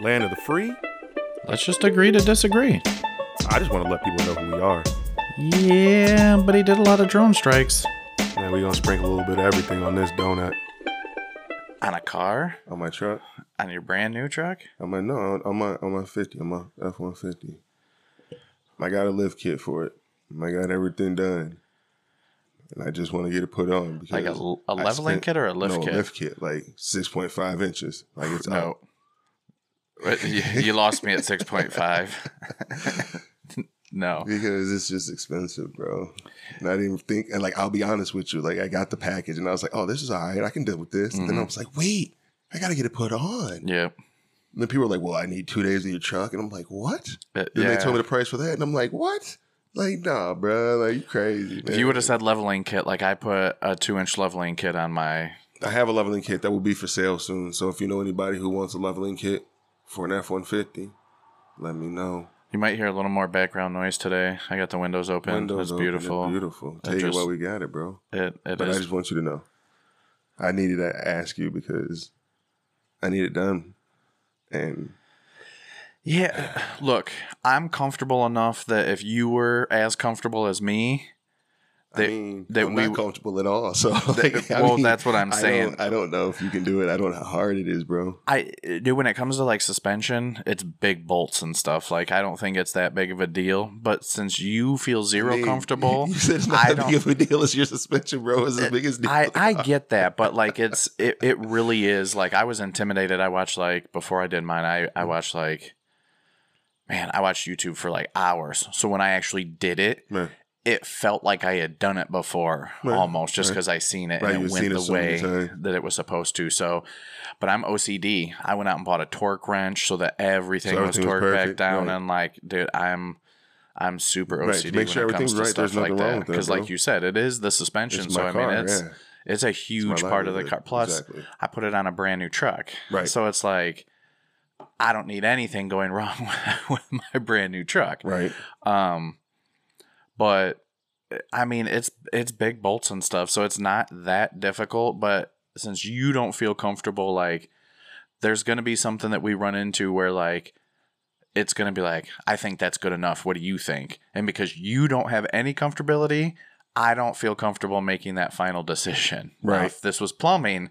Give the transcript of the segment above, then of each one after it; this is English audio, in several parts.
Land of the free? Let's just agree to disagree. I just want to let people know who we are. Yeah, but he did a lot of drone strikes. Man, we gonna sprinkle a little bit of everything on this donut. On a car? On my truck? On your brand new truck? On my no, on, on my on my fifty, on my F one fifty. I got a lift kit for it. I got everything done. And I just want to get it put on because Like a, a leveling spent- kit or a lift no, kit? lift kit, like six point five inches. Like it's out. No. But you, you lost me at 6.5. no. Because it's just expensive, bro. I didn't even think, and like, I'll be honest with you, like, I got the package and I was like, oh, this is all right. I can deal with this. And then Mm-hmm. I was like, wait, I got to get it put on. Yep. And then people were like, well, I need two days of your truck. And I'm like, what? Uh, Then yeah. they told me the price for that. And I'm like, what? Like, nah, bro. Like, you crazy, man. If you would have said leveling kit, like I put a two inch leveling kit on my. I have a leveling kit that will be for sale soon. So if you know anybody who wants a leveling kit for an F 150, let me know. You might hear a little more background noise today. I got the windows open. Windows it's open, beautiful. beautiful. I Tell you just- why we got it, bro. It, it But I just want you to know. I needed to ask you because I need it done. And Yeah, look, I'm comfortable enough that if you were as comfortable as me, I That- mean, that I'm we- not comfortable at all. So, like, I well, mean, that's what I'm I saying. don't, I don't know if you can do it. I don't know how hard it is, bro. I do when it comes to like suspension, it's big bolts and stuff. Like I don't think it's that big of a deal. But since you feel zero I comfortable, You said it's I not that big of a deal as your suspension, bro. It's the biggest deal. I, I get that, but like it's it, it really is like I was intimidated. I watched like before I did mine, I, I mm-hmm. watched like man, I watched YouTube for like hours. So when I actually did it, Man, it felt like I had done it before Right, almost just right. because I seen it Right, and it went it the so way that it was supposed to. So, but I'm OCD. I went out and bought a torque wrench so that everything, So was everything was torqued back down right. and like, dude, I'm. I'm super Right, OCD make sure when it comes everything's to right, stuff there's like nothing wrong that. Because, like you said, it is the suspension. It's so I mean, car, it's yeah. it's a huge part of the car. Plus, Exactly. I put it on a brand new truck, Right. So it's like I don't need anything going wrong with my brand new truck. right. Um, but I mean, it's it's big bolts and stuff, so it's not that difficult. But since you don't feel comfortable, like there's gonna be something that we run into where like it's gonna be like, I think that's good enough. What do you think? And because you don't have any comfortability, I don't feel comfortable making that final decision. Now, Right. if this was plumbing,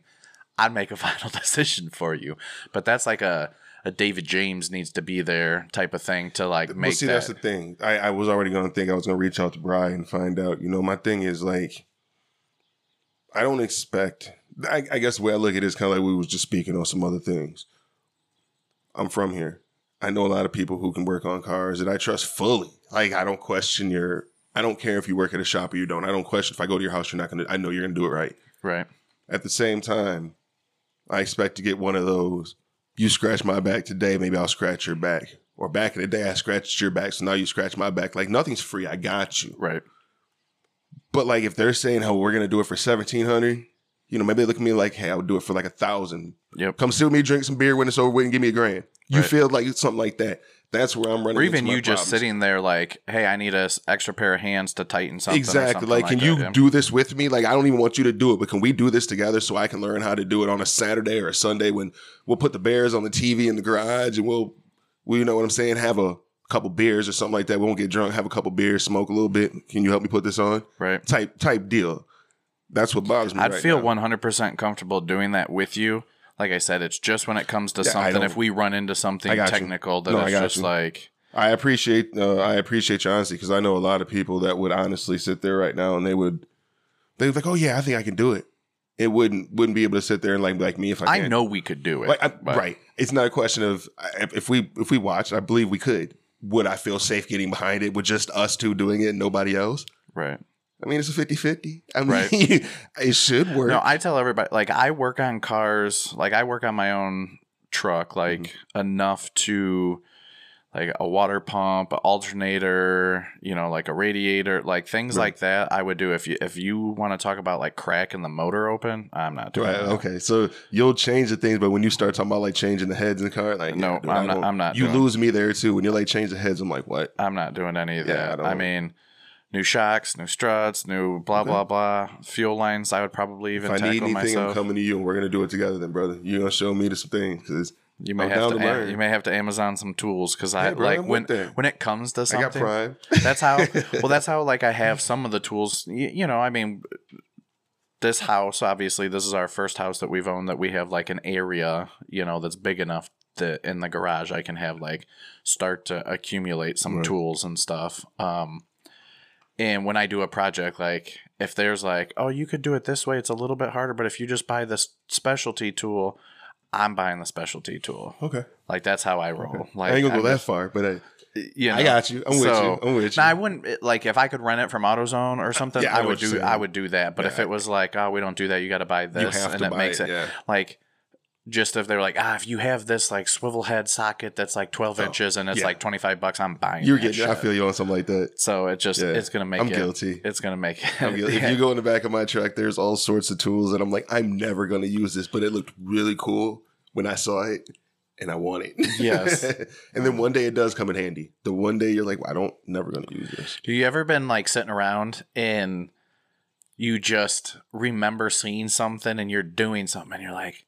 I'd make a final decision for you. But that's like a a David James needs to be there type of thing to like make Well, see, that. that's the thing. I, I was already going to think I was going to reach out to Brian and find out. You know, my thing is like, I don't expect. I, I guess the way I look at it is kind of like we was just speaking on some other things. I'm from here. I know a lot of people who can work on cars that I trust fully. Like, I don't question your. I don't care if you work at a shop or you don't. I don't question if I go to your house, you're not going to. I know you're going to do it right. right. At the same time, I expect to get one of those. You scratch my back today, maybe I'll scratch your back. Or back in the day, I scratched your back, so now you scratch my back. Like nothing's free. I got you. Right. But like if they're saying, "Oh, we're gonna do it for seventeen hundred, you know, maybe they look at me like, "Hey, I would do it for like a thousand. Yep. Come sit with me, drink some beer when it's over with, and give me a grand." You Right. feel like it's something like that. That's where I'm running. Or even you just problems. sitting there like, hey, I need a s- extra pair of hands to tighten something. Exactly. something Like, can you yeah. do this with me? Like, I don't even want you to do it, but can we do this together so I can learn how to do it on a Saturday or a Sunday when we'll put the Bears on the TV in the garage and we'll, we you know what I'm saying, have a couple beers or something like that. We won't get drunk, have a couple beers, smoke a little bit. Can you help me put this on? right? Type type deal. That's what bothers me. I'd right feel now. 100% comfortable doing that with you. Like I said, it's just when it comes to Yeah, something, if we run into something got you. technical, that No, I just you. like, I appreciate uh, I appreciate your honesty because I know a lot of people that would honestly sit there right now and they would they'd be like, oh yeah, I think I can do it. It wouldn't wouldn't be able to sit there and like like me if I I know we could do it. Like, I, right. It's not a question of if, if we if we watched. I believe we could. Would I feel safe getting behind it with just us two doing it and nobody else? Right. I mean, it's a 50-50. I mean, Right. it should work. No, I tell everybody, like, I work on cars, like, I work on my own truck, like, Mm-hmm. enough to, like, a water pump, an alternator, you know, like a radiator, like things Right. like that. I would do if you if you want to talk about like cracking the motor open. I'm not doing Right. that. Okay. So you'll change the things, but when you start talking about like changing the heads in the car, like No, yeah, dude, I'm not- I'm not You lose me there too when you're like change the heads. I'm like, what? I'm not doing any of Yeah, that. I I, mean, new shocks, new struts, new blah Okay. blah blah, fuel lines. I would probably even If I need anything, I'm coming to you, and we're gonna do it together. Then, brother, you're gonna show me some things because You may I'm have to, to you may have to Amazon some tools because I Hey, bro, like I'm when when it comes to I got something. Prime. That's how. well, that's how like I have some of the tools. You, you know, I mean, this house obviously this is our first house that we've owned that we have like an area you know that's big enough that in the garage I can have like start to accumulate some Right. tools and stuff. Um, and when I do a project, like if there's like, oh, you could do it this way, it's a little bit harder, but if you just buy this specialty tool, I'm buying the specialty tool. Okay. Like that's how I roll. Like I ain't gonna I'm go that far, but I, you know. I got you. I'm with you. I'm with you. Now I wouldn't like if I could rent it from AutoZone or uh, something. Yeah, I I would do. I would do that. But if it was like, oh, we don't do that, you got to buy this, and it makes it, it, yeah. like just if they're like, ah, if you have this like swivel head socket that's like twelve Oh, inches and it's yeah. like twenty five bucks, I'm buying. You're getting. I feel you on something like that. So it just Yeah. it's gonna make I'm it. guilty. It's gonna make it. I'm guilty. If you go in the back of my truck, there's all sorts of tools, and I'm like, I'm never gonna use this, but it looked really cool when I saw it, and I want it. Yes. and then one day it does come in handy. The one day you're like, well, I don't, never gonna use this. Do you ever been like sitting around and you just remember seeing something and you're doing something and you're like,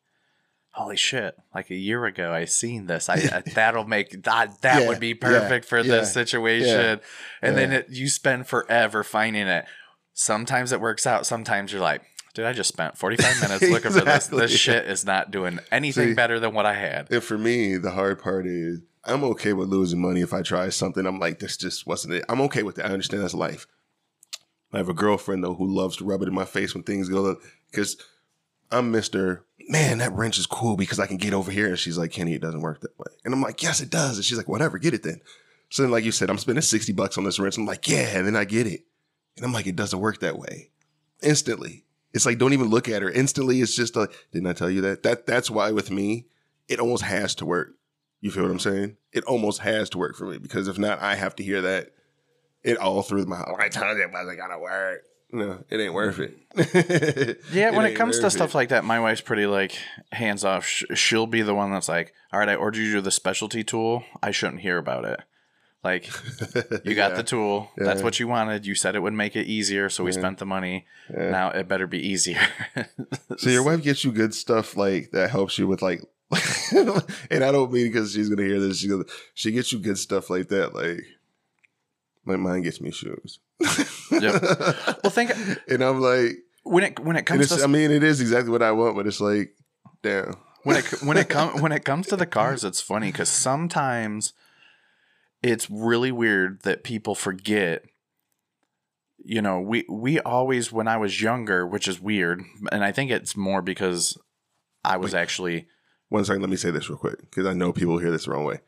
holy shit, like a year ago I seen this. I, I that'll make that that Yeah, would be yeah, perfect for yeah, this situation. And then it, you spend forever finding it. Sometimes it works out, sometimes you're like, dude, I just spent 45 minutes looking for this. This shit is not doing anything See, better than what I had. And for me, the hard part is I'm okay with losing money if I try something. I'm like, this just wasn't it. I'm okay with it I understand that's life. I have a girlfriend though who loves to rub it in my face when things go because I'm Mister. Man, that wrench is cool because I can get over here. And she's like, Kenny, it doesn't work that way. And I'm like, yes, it does. And she's like, whatever, get it then. So then, like you said, I'm spending 60 bucks on this wrench. I'm like, yeah, and then I get it. And I'm like, it doesn't work that way. Instantly. It's like, don't even look at her. Instantly, it's just like, didn't I tell you that? That that's why with me, it almost has to work. You feel what I'm saying? It almost has to work for me because if not, I have to hear that it all through my house. I told you it wasn't gonna work. No, it ain't worth it. Yeah, when it comes to stuff it. like that, my wife's pretty like hands off. She'll be the one that's like, "All right, I ordered you the specialty tool. I shouldn't hear about it." Like, you got Yeah. the tool. That's what you wanted. You said it would make it easier, so we Yeah. spent the money. Yeah. Now it better be easier. So your wife gets you good stuff like that helps you with like, and I don't mean because she's gonna hear this. She she gets you good stuff like that. Like, my mine gets me shoes. Yep. Well, think and I'm like, when it when it comes to I mean, it is exactly what I want, but it's like, damn. when it when it comes when it comes to the cars, it's funny because sometimes it's really weird that people forget. You know, we we always when I was younger, which is weird, and I think it's more because I was actually One second, let me say this real quick because I know people hear this the wrong way.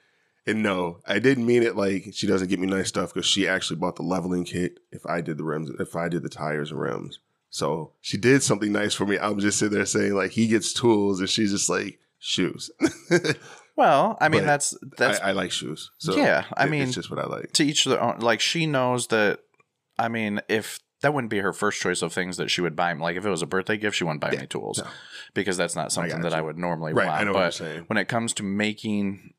And no, I didn't mean it like she doesn't get me nice stuff because she actually bought the leveling kit if I did the rims, if I did the tires and rims. So she did something nice for me. I'm just sitting there saying like he gets tools and she's just like shoes. well. I mean, But that's that's I, I like shoes. So Yeah, I it- mean- it's just what I like. to each their own. Like she knows that. I mean, if that wouldn't be her first choice of things that she would buy, like if it was a birthday gift, she wouldn't buy me tools no. because that's not something got that I would normally Right, want. I know what you're but saying. when it comes to making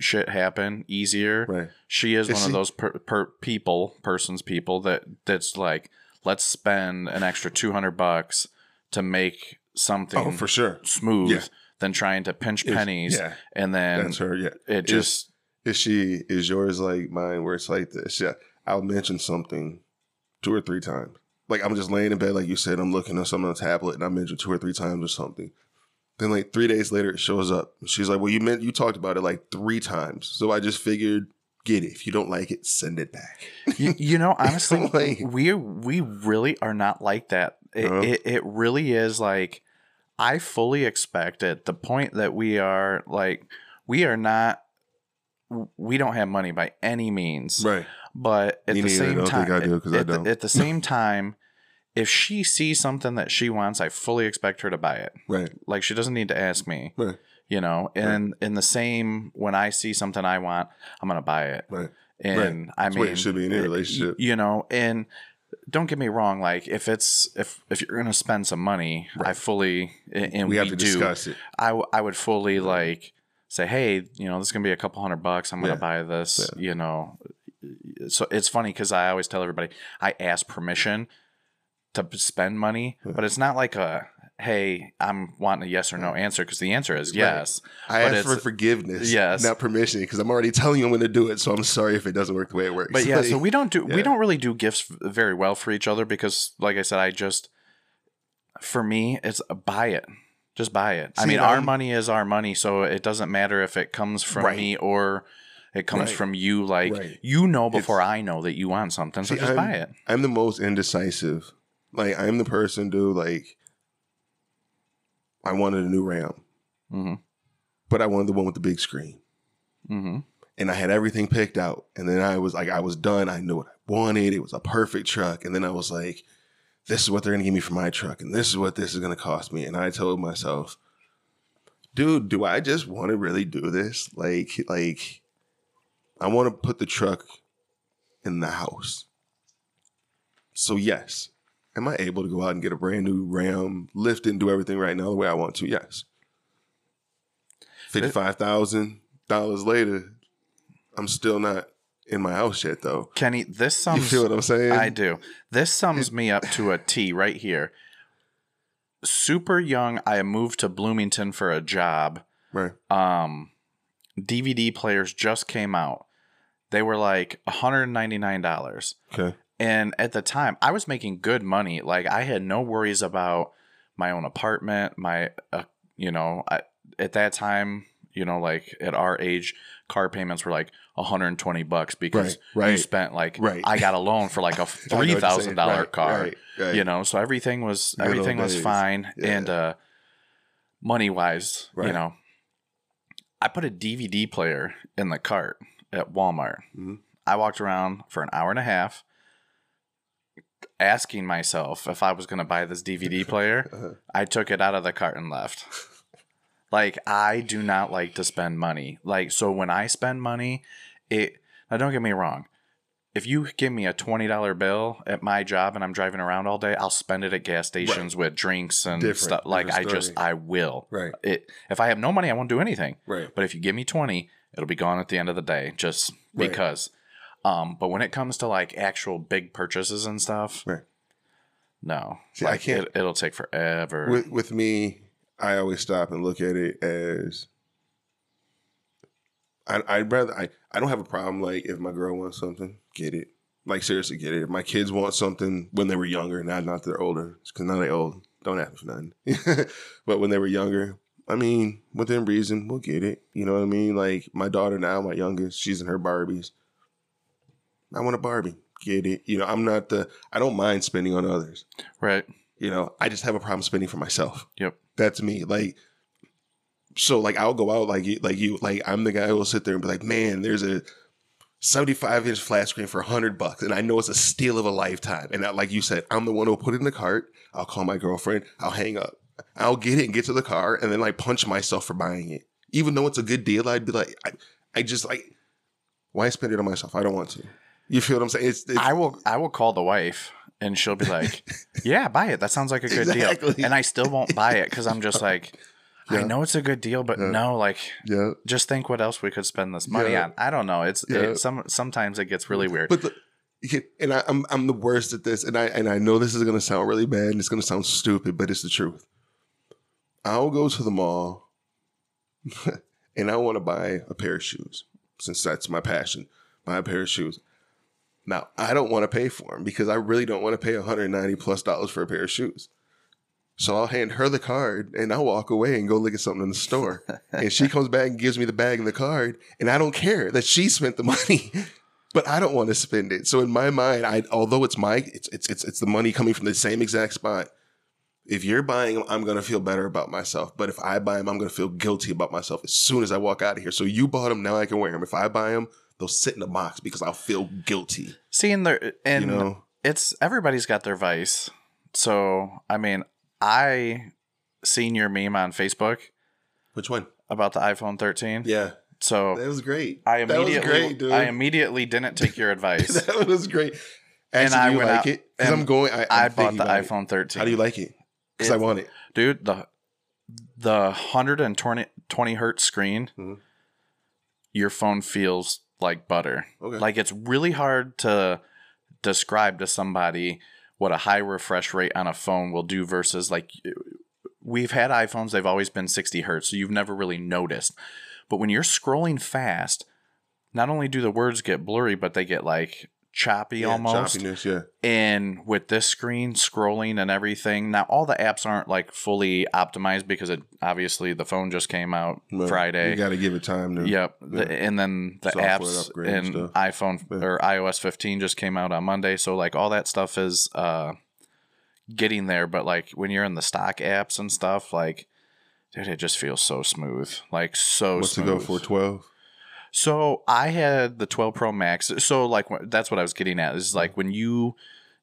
shit happen easier, Right. she is Is one she- of those per, per people, persons, people that that's like, let's spend an extra two hundred bucks to make something Oh, for sure. smooth Yeah. than trying to pinch Is- pennies, yeah, and then that's her. Yeah. it Is- just Is she is yours like mine where it's like this? Yeah. I'll mention something two or three times. Like I'm just laying in bed, like you said, I'm looking at something on the tablet and I mention two or three times or something. Then like three days later it shows up. She's like, Well, you meant you talked about it like three times. So I just figured get it. If you don't like it, send it back. you, you know honestly Like- we we really are not like that it, No? it, it really is like i fully expect at the point that we are like we are not we don't have money by any means Right. but at Me the neither. same time think I do, 'cause at the- don't. at the same time if she sees something that she wants i fully expect her to buy it Right. like she doesn't need to ask me Right. you know and in the same when i see something i want i'm gonna buy it Right. and I That's mean, it should be in any y- relationship. You know, and don't get me wrong. Like if it's if if you're gonna spend some money, I fully and we we, have to do. discuss it. I w- I would fully like say, hey, you know, this is gonna be a couple hundred bucks. I'm gonna Yeah. buy this. Yeah. You know, so it's funny because I always tell everybody I ask permission to spend money, Yeah. but it's not like a hey, I'm wanting a yes or no hmm. answer because the answer is yes. I But ask for forgiveness, Yes. not permission, because I'm already telling you I'm going to do it. So I'm sorry if it doesn't work the way it works. But yeah, Like, so we don't do we don't really do gifts very well for each other because, like I said, I just for me it's buy it, just buy it. I mean, our I'm- money is our money, so it doesn't matter if it comes from Right. me or it comes Right. from you. Like Right. you know before I know that you want something, so See, just I'm- buy it. I'm the most indecisive. Like I'm the person, dude. Like I wanted a new Ram, Mm-hmm. but I wanted the one with the big screen. Mm-hmm. and I had everything picked out. And then I was like, I was done. I knew what I wanted. It was a perfect truck. And then I was like, this is what they're going to give me for my truck. And this is what this is going to cost me. And I told myself, dude, do I just want to really do this? Like, like, I want to put the truck in the house. So, yes. Am I able to go out and get a brand new Ram, lift and do everything right now the way I want to? Yes. $55,000 later, I'm still not in my house yet, though. Kenny, this sums. You feel what I'm saying? I do. This sums me up to a T right here. Super young, I moved to Bloomington for a job. Right. Um, DVD players just came out. They were like $199. Okay. And at the time, I was making good money. Like I had no worries about my own apartment, my uh, you know, I, at that time, you know, like at our age, car payments were like 120 bucks because Right, you spent like right. I got a loan for like a I know what you're saying. $3,000 Right, car. Right. right. You know, so everything was everything was fine Yeah. and uh money wise, you know. I put a DVD player in the cart at Walmart. Mhm. I walked around for an hour and a half asking myself if I was going to buy this DVD player. Uh-huh. I took it out of the cart and left. Like I do not like to spend money. Like so when I spend money, it now don't get me wrong. If you give me a twenty dollar bill at my job and I'm driving around all day, I'll spend it at gas stations with drinks and Different- stuff. Like I just. I will. Right. It if I have no money, I won't do anything. Right. But if you give me 20, it'll be gone at the end of the day just Right. because. Um, but when it comes to like actual big purchases and stuff, Right. no. See, I can't- It, it'll take forever. With with me, I always stop and look at it as I, I'd rather I, I don't have a problem like if my girl wants something, get it. Like seriously, get it. If my kids want something when they were younger, not not they're older, because now they old. Don't ask for nothing. but when they were younger, I mean, within reason, we'll get it. You know what I mean? Like my daughter now, my youngest, she's in her Barbies. I want a Barbie. Get it. You know, I'm not the. I don't mind spending on others. right. You know, I just have a problem spending for myself. Yep. That's me. Like, so like I'll go out like you, like you, like I'm the guy who will sit there and be like, man, there's a 75 inch flat screen for 100 bucks, and I know it's a steal of a lifetime. And I, like you said, I'm the one who'll put it in the cart. I'll call my girlfriend. I'll hang up. I'll get it and get to the car, and then like punch myself for buying it. Even though it's a good deal, I'd be like, I, I just like, why spend it on myself? I don't want to. You feel what I'm saying? It's, it's I will I will call the wife and she'll be like, "Yeah, buy it. That sounds like a good deal." And I still won't buy it cuz I'm just like I know it's a good deal, but Yeah. no, like yeah. just think what else we could spend this money Yeah. on. I don't know. It's Yeah. it, some sometimes it gets really weird. But the, and I, I'm I'm the worst at this, and I and I know this is gonna sound really bad, and it's gonna sound stupid, but it's the truth. I'll go to the mall, and I want to buy a pair of shoes, since that's my passion. Buy a pair of shoes. Now I don't want to pay for them because I really don't want to pay 190 plus dollars for a pair of shoes. So I'll hand her the card and I'll walk away and go look at something in the store. and she comes back and gives me the bag and the card, and I don't care that she spent the money, but I don't want to spend it. So in my mind, I although it's my it's it's it's, it's the money coming from the same exact spot. If you're buying them, I'm gonna feel better about myself. But if I buy them, I'm gonna feel guilty about myself as soon as I walk out of here. So you bought them, now I can wear them. If I buy them, they'll sit in a box because I'll feel guilty. Seeing there and you know, it's everybody's got their vice. So, I mean, I seen your meme on Facebook which one? about the iPhone 13. Yeah, So, that was great. I that was immediately great, dude. I immediately didn't take your advice. that was great. And Actually, I you went like out it? Because and I'm going. I, I I'm bought the it. iPhone 13. How do you like it? Because I want it. Dude, the the 120 20 hertz screen, Mhm. your phone feels like butter. Okay. Like it's really hard to describe to somebody what a high refresh rate on a phone will do versus like we've had iPhones, they've always been 60 hertz, so you've never really noticed. But when you're scrolling fast, not only do the words get blurry, but they get like choppy Yeah, almost. choppiness, yeah. And with this screen scrolling and everything, now all the apps aren't like fully optimized because it obviously the phone just came out But Friday. You got to give it time to. Yep. The- and then the Software apps and iPhone Yeah. or iOS 15 just came out on Monday. So like all that stuff is uh getting there. But like when you're in the stock apps and stuff, like dude, it just feels so smooth. Like so What's to go for twelve? So I had the 12 Pro Max. So like that's what I was getting at. Is like when you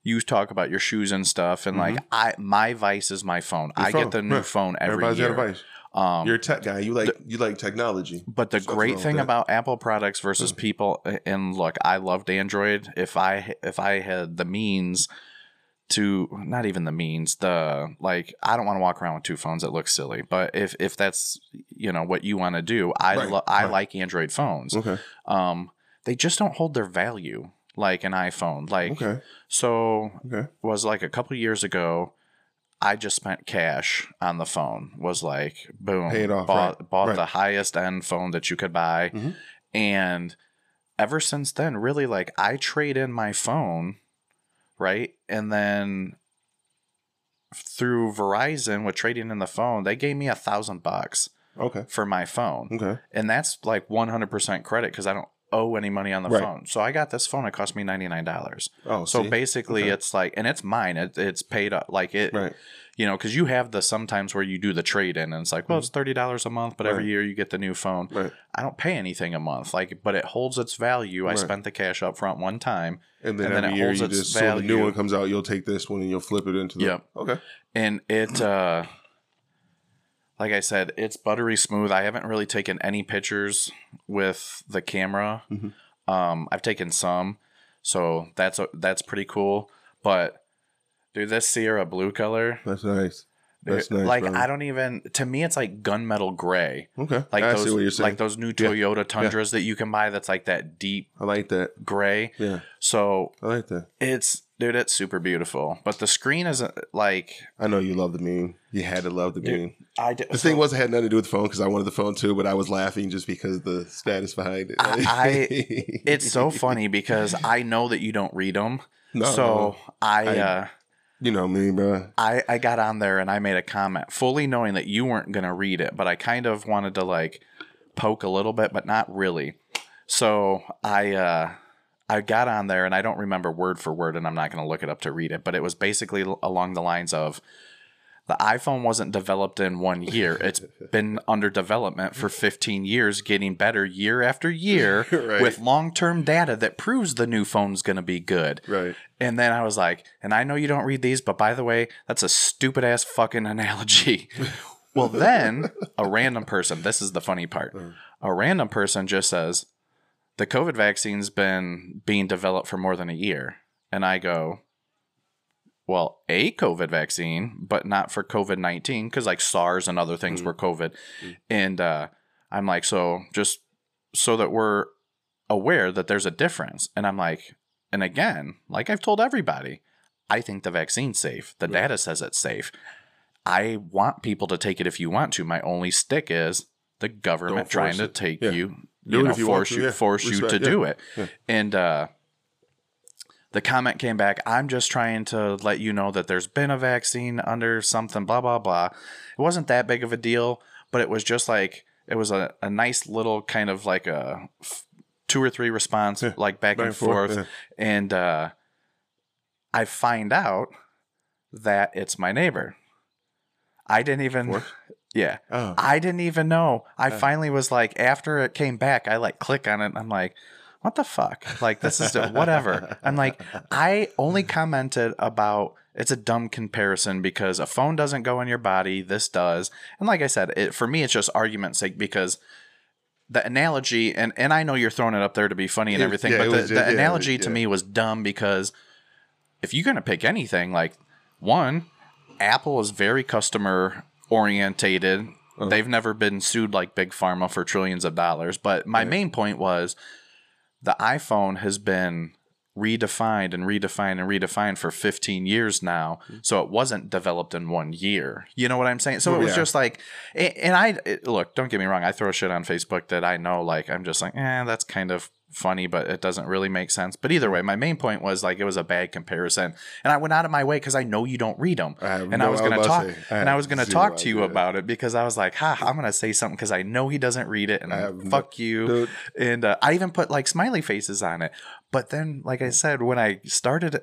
you talk about your shoes and stuff, and like I my vice is my phone. I Mm-hmm. phone, get the new right. phone every Everybody's year. got advice. Um, You're a tech guy. You like you like technology. but the wrong great thing about Apple products versus people, and look, I loved Android. If I if I had the means to, not even the means, the like, I don't want to walk around with two phones. It looks silly. But if if that's you know what you want to do, I Right, lo- I right. like Android phones. Okay. Um, they just don't hold their value like an iPhone. Like Okay. so, Okay. was like a couple years ago. I just spent cash on the phone. Was like boom, Paid off, bought right, bought the highest end phone that you could buy, Mhm. and ever since then, really like I trade in my phone, right, and then through Verizon with trading in the phone, they gave me a thousand bucks Okay. for my phone, Okay. and that's like one hundred percent credit because I don't owe any money on the Right. phone. So I got this phone. It cost me ninety nine dollars. Oh, So see? basically, Okay. it's like, and it's mine. It, it's paid up, like it, right. You know, because you have the sometimes where you do the trade in, and it's like, well, it's thirty dollars a month, but every Mm-hmm. Year you get the new phone. Right. I don't pay anything a month, like, but it holds its value. I spent the cash up front one time, And then And then every it year holds you its just so the new one comes out, you'll take this one and you'll flip it into the. Yep. Okay. and it, uh like I said, it's buttery smooth. I haven't really taken any pictures with the camera. Mhm. Um, I've taken some, so that's a, that's pretty cool. But dude, this Sierra blue color, That's nice. That's nice. like brother. I don't even. To me, it's like gunmetal gray. Okay. Like I those, see what you're saying. like those new Toyota Tundras that you can buy. That's like that deep I like that. gray. Yeah. So I like that. it's dude, it's super beautiful. But the screen isn't like I know you love the meme. You had to love the Dude, meme. I did. The thing was, it had nothing to do with the phone because I wanted the phone too, but I was laughing just because the status behind it. I- it's so funny because I know that you don't read them. no, so I, I- uh, you know me, bro. I I got on there and I made a comment, fully knowing that you weren't gonna read it, but I kind of wanted to like poke a little bit, but not really. So I uh I got on there and I don't remember word for word, and I'm not gonna look it up to read it, but it was basically along the lines of the iPhone wasn't developed in one year. It's been under development for 15 years, getting better year after year Right. with long term data that proves the new phone's going to be good. Right. And then I was like, and I know you don't read these, but by the way, that's a stupid ass fucking analogy. well, then a random person, this is the funny part, uh. a random person just says, the COVID vaccine's been being developed for more than a year. And I go, well, a COVID vaccine, but not for COVID 19, because like SARS and other things were COVID. And uh, I'm like, so just so that we're aware that there's a difference. And I'm like, and again, like I've told everybody, I think the vaccine's safe. The data says it's safe. I want people to take it if you want to. My only stick is the government trying force to take Yeah. you, Do you know, if you force to, you, yeah. force you to yeah. do it. And uh, the comment came back. I'm just trying to let you know that there's been a vaccine under something. Blah blah blah. It wasn't that big of a deal, but it was just like it was a, a nice little kind of like a f- two or three response, Yeah. like back, and forth. yeah. And uh, I find out that it's my neighbor. I didn't even. Yeah. Oh. I didn't even know. I finally was like, after it came back, I like click on it. And I'm like, what the fuck? Like, this is whatever. I'm like, I only commented about it's a dumb comparison because a phone doesn't go in your body. This does. And like I said, it, for me, it's just argument sake because the analogy, and, and I know you're throwing it up there to be funny and everything, yeah, but the, was the yeah, analogy to yeah. me was dumb because if you're going to pick anything, like, one, Apple is very customer orientated. Uh-huh. They've never been sued like Big Pharma for trillions of dollars. But my main point was the iPhone has been redefined and redefined and redefined for 15 years now. Mm-hmm. So it wasn't developed in one year. You know what I'm saying? So it was Yeah. just like, and I it- look, don't get me wrong. I throw shit on Facebook that I know, like, I'm just like, eh, that's kind of funny, but it doesn't really make sense. But either way, my main point was like, it was a bad comparison. And I went out of my way because I know you don't read them. I and no- I was I was going to talk, I and I was going to talk to you about it because I was like, ha, I'm going to say something because I know he doesn't read it and I have no- fuck you. Dude. And uh, I even put like smiley faces on it. But then, like I said, when I started,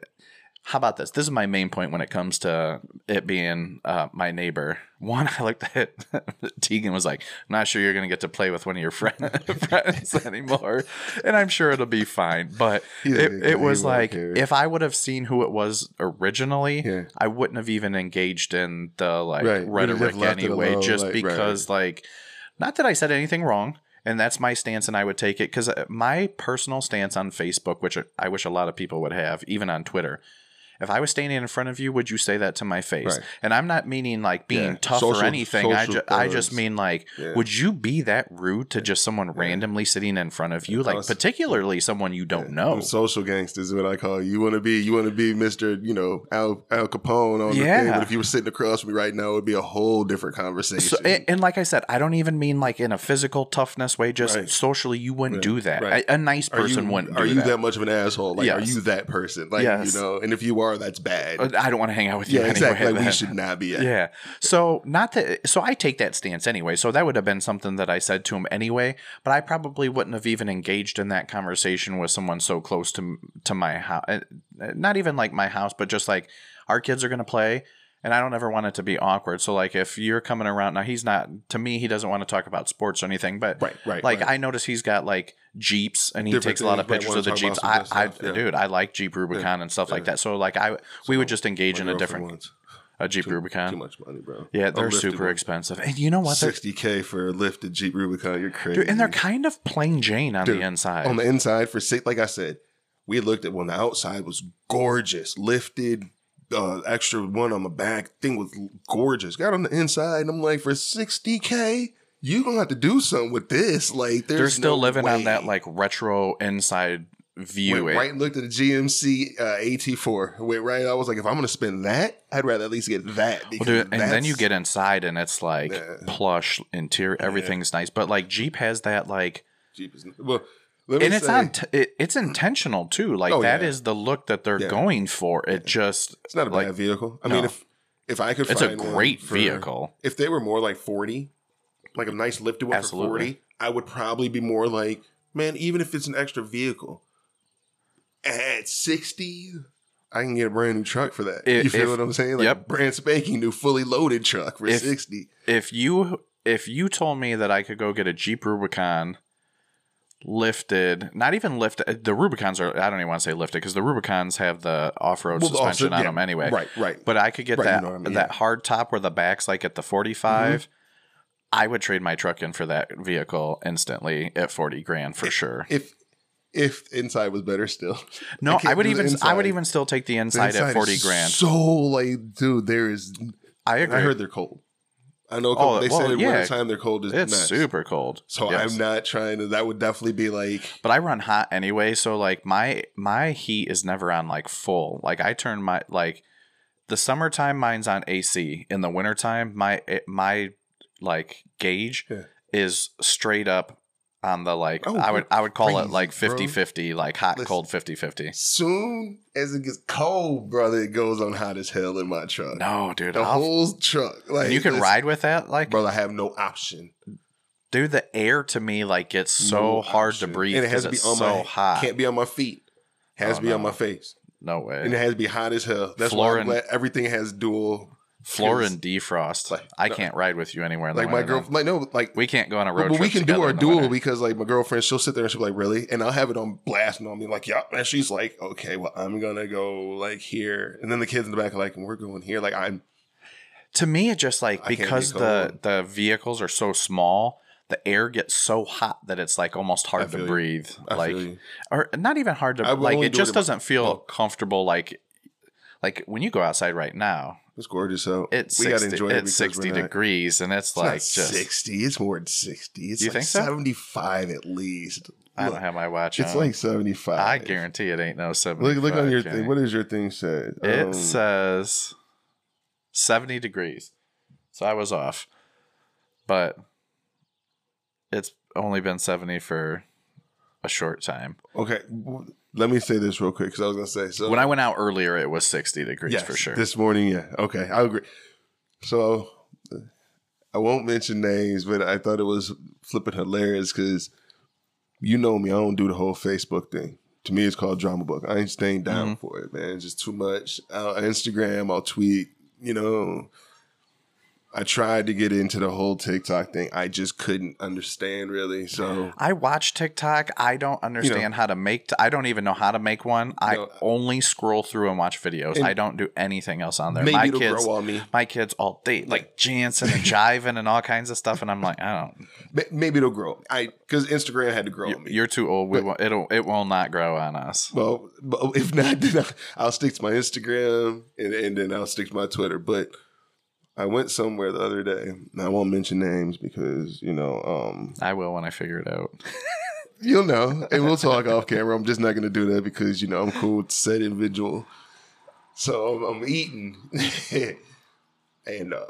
how about this? This is my main point when it comes to it being uh, my neighbor. One, I looked at Tegan was like, "I'm not sure you're going to get to play with one of your friend, friends anymore," and I'm sure it'll be fine. But He it, it was like care. if I would have seen who it was originally, Yeah. I wouldn't have even engaged in the like Right. Rhetoric it anyway, alone, just like, right, because like not that I said anything wrong, and that's my stance, and I would take it because my personal stance on Facebook, which I wish a lot of people would have, even on Twitter. If I was standing in front of you, would you say that to my face? Right. And I'm not meaning like being Yeah. tough or anything. I, ju- I just mean like, Yeah. would you be that rude to just someone randomly sitting in front of you, like was- particularly someone you don't know? Them social gangsters is what I call you. You want to be, you want to be Mister, you know, Al Al Capone on the thing. But if you were sitting across from me right now, it would be a whole different conversation. So, and, and like I said, I don't even mean like in a physical toughness way. Just Right. socially, you wouldn't Yeah, do that. right. A nice are person you, wouldn't. are you that. that. much of an asshole? Like, are you that person? Like, Yes. you know, and if you are, that's bad. Uh, I don't want to hang out with you. yeah, anyway, exactly. Like, we should not be. At. Yeah. So not that. So I take that stance anyway. So that would have been something that I said to him anyway. But I probably wouldn't have even engaged in that conversation with someone so close to to my house. Not even like my house, but just like our kids are going to play. And I don't ever want it to be awkward. So like if you're coming around now, he's not to me. He doesn't want to talk about sports or anything. But Right, right, Like right. I notice he's got like jeeps, and he Different takes a lot of things, pictures of the jeeps. I, I yeah. dude, I like Jeep Rubicon and stuff like that. So like I, we would just engage in a different wants a Jeep Rubicon. Too much money, bro. Yeah, they're super one. expensive. And you know what? 60k for a lifted Jeep Rubicon. You're crazy. dude, and they're kind of plain Jane on Dude, the inside. on the inside for six. Like I said, we looked at when the outside was gorgeous, lifted. Uh, extra one on the back thing was gorgeous. Got on the inside, and I'm like, for 60k, you gonna have to do something with this. Like, there's they're still no living on that like retro inside view. Went right looked at the GMC uh, AT4. Went right. I was like, if I'm gonna spend that, I'd rather at least get that. Well, dude, and then you get inside and it's like Yeah. plush interior, everything's nice. But like Jeep has that like, Jeep is well. Let and it's say, on, t- it, it's intentional too. Like Oh, that is yeah. the look that they're Yeah. going for. It just It's not a like, bad vehicle. I no. mean, if if I could, It's a great for- vehicle. If they were more like forty, like a nice lifted one Absolutely. for forty, I would probably be more like, man. Even if it's an extra vehicle, at sixty, I can get a brand new truck for that. If- you feel if- what I'm saying? Like yep. brand spanking new, fully loaded truck for If- sixty. if you if you told me that I could go get a Jeep Rubicon lifted, not even lifted, the Rubicons are I don't even want to say lifted because the Rubicons have the off road Well, suspension also- on yeah, them anyway. Right, right. But I could get Right, you that know I mean, that yeah. Mm-hmm. hard top where the back's like at the 45. I would trade my truck in for that vehicle instantly at 40 grand for sure. if if inside was better still. No, can't I would even I would even still take the The inside, at 40 grand. So like, dude, there is. I agree. I heard they're cold. I know. a couple- Oh, they well, said in yeah. wintertime they're cold as it's nuts. super cold. So Yes. I'm not trying to. That would definitely be like. but I run hot anyway, so like my my heat is never on like full. Like I turn my like the summertime mine's on AC. In the wintertime, my my like gauge Yeah. is straight up on the like Oh, I would I would call it like bro. 50-50, like hot Listen. cold 50-50. Soon as it gets cold, brother, it goes on hot as hell in my truck. No, dude. the I'll- whole truck. Like you can ride with that like brother. I have no option. dude the air to me like gets so No hard to breathe and it has to be it's on so my. hot. Can't be on my feet. Has Oh, to be on my face, no way. and it has to be hot as hell. That's Floor why I'm and- glad everything has dual. Floor and defrost. Like, I no. can't ride with you anywhere Like my girl, like no, like We can't go on a road but trip. we can do our dual because like my girlfriend, she'll sit there and she'll be like, really? And I'll have it on blasting on me like, yeah. And she's like, okay, well, I'm gonna go like here. And then the kids in the back are like, we're going here. Like I'm to me it just like I because be the the vehicles are so small the air gets so hot that it's like almost hard to you. breathe I like you. or not even hard to like it just doesn't feel oh. comfortable like like when you go outside right now, It's gorgeous out. it's we gotta 60, enjoy it it's because 60 we're not- degrees and it's, It's like just 60. It's more than 60. It's You like think so? 75 at least. I Look, don't have my watch It's on. like 75. I guarantee it ain't no 70. Look, look on your thing. What does your thing say? It Um, says 70 degrees. So I was off. But it's only been 70 for a short time. okay. Let me say this real quick because I was gonna say so. When I went out earlier, it was 60 degrees Yes, for sure. This morning, yeah. Okay, I agree. So I won't mention names, but I thought it was flipping hilarious because you know me, I don't do the whole Facebook thing. To me, it's called drama book. I ain't staying down Mm-hmm. for it, man. It's just too much. I'll, Instagram, I'll tweet. You know, I tried to get into the whole TikTok thing. I just couldn't understand really. So I watch TikTok. I don't understand how to make. T- I don't even know how to make one. I No. Uh, only scroll through and watch videos. And I don't do anything else on there. maybe my it'll kids, grow on me. my kids all day like dancing and jiving and all kinds of stuff, and I'm like, I don't. Ma- Maybe it'll grow. I because Instagram had to grow on me. You're too old. We won't, it'll it will not grow on us. Well, but if not, then I'll- I'll stick to my Instagram and, and then I'll stick to my Twitter. But I went somewhere the other day. and I won't mention names because you know um, I will when I figure it out. you'll know, and we'll talk off camera. I'm just not going to do that because you know I'm cool with said individual. So I'm, I'm eating, and uh,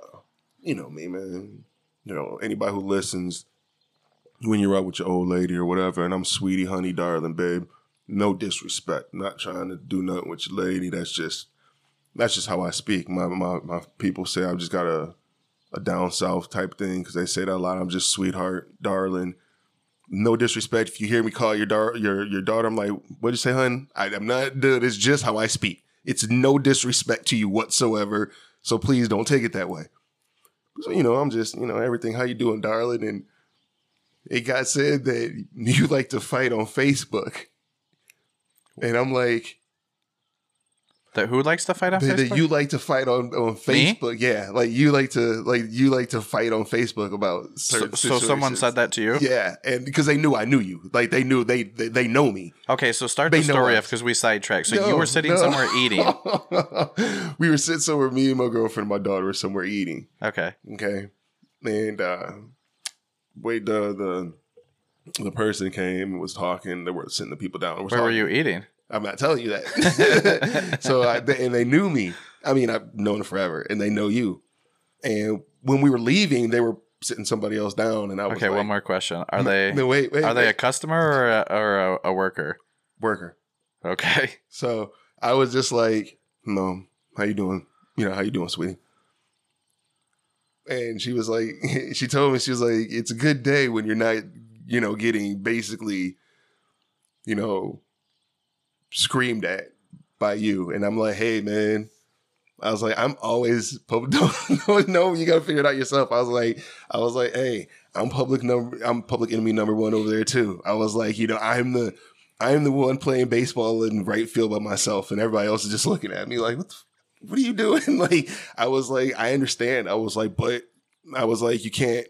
you know me, man. You know anybody who listens when you're out with your old lady or whatever, and I'm sweetie, honey, darling, babe. No disrespect. Not trying to do nothing with your lady. That's just that's just how I speak. My my my people say I've just got a a down south type thing because they say that a lot. I'm just sweetheart, darling. No disrespect. If you hear me call your dar- your your daughter, I'm like, what'd you say, hun? I, I'm not dude. It's just how I speak. It's no disrespect to you whatsoever. So please don't take it that way. So you know, I'm just you know everything. How you doing, darling? And it got said that you like to fight on Facebook, and I'm like, That who likes to fight on that, Facebook? that you like to fight on on Me? Facebook. Yeah, like you like to like you like to fight on Facebook about so, certain. so someone said that to you? Yeah, and because they knew I knew you, like they knew they they, they know me. Okay, so start They the story off because we sidetracked. So you were sitting no. somewhere eating. we were sitting somewhere. Me and my girlfriend, and my daughter, were somewhere eating. Okay. Okay, and uh wait, the the the person came and was talking. They were sitting the people down. Where were you eating? I'm not telling you that. so I, they, and they knew me. I mean, I've known forever, and they know you. And when we were leaving, they were sitting somebody else down, and I was Okay, like, one more question. Are they No, wait, wait, are they a customer or a, or a, a worker? worker? Okay. So I was just like, "No, how you doing? You know, how you doing, sweetie?" And she was like, she told me she was like, "It's a good day when you're not, you know, getting basically, you know, screamed at by you." And I'm like, "Hey, man." I was like, I'm always public. Don't no, you gotta figure it out yourself. I was like, I was like, hey, I'm public number. I'm public enemy number one over there too. I was like, you know, I'm the, I'm the one playing baseball in right field by myself, and everybody else is just looking at me like, what, the, what are you doing? like, I was like, I understand. I was like, but I was like, you can't,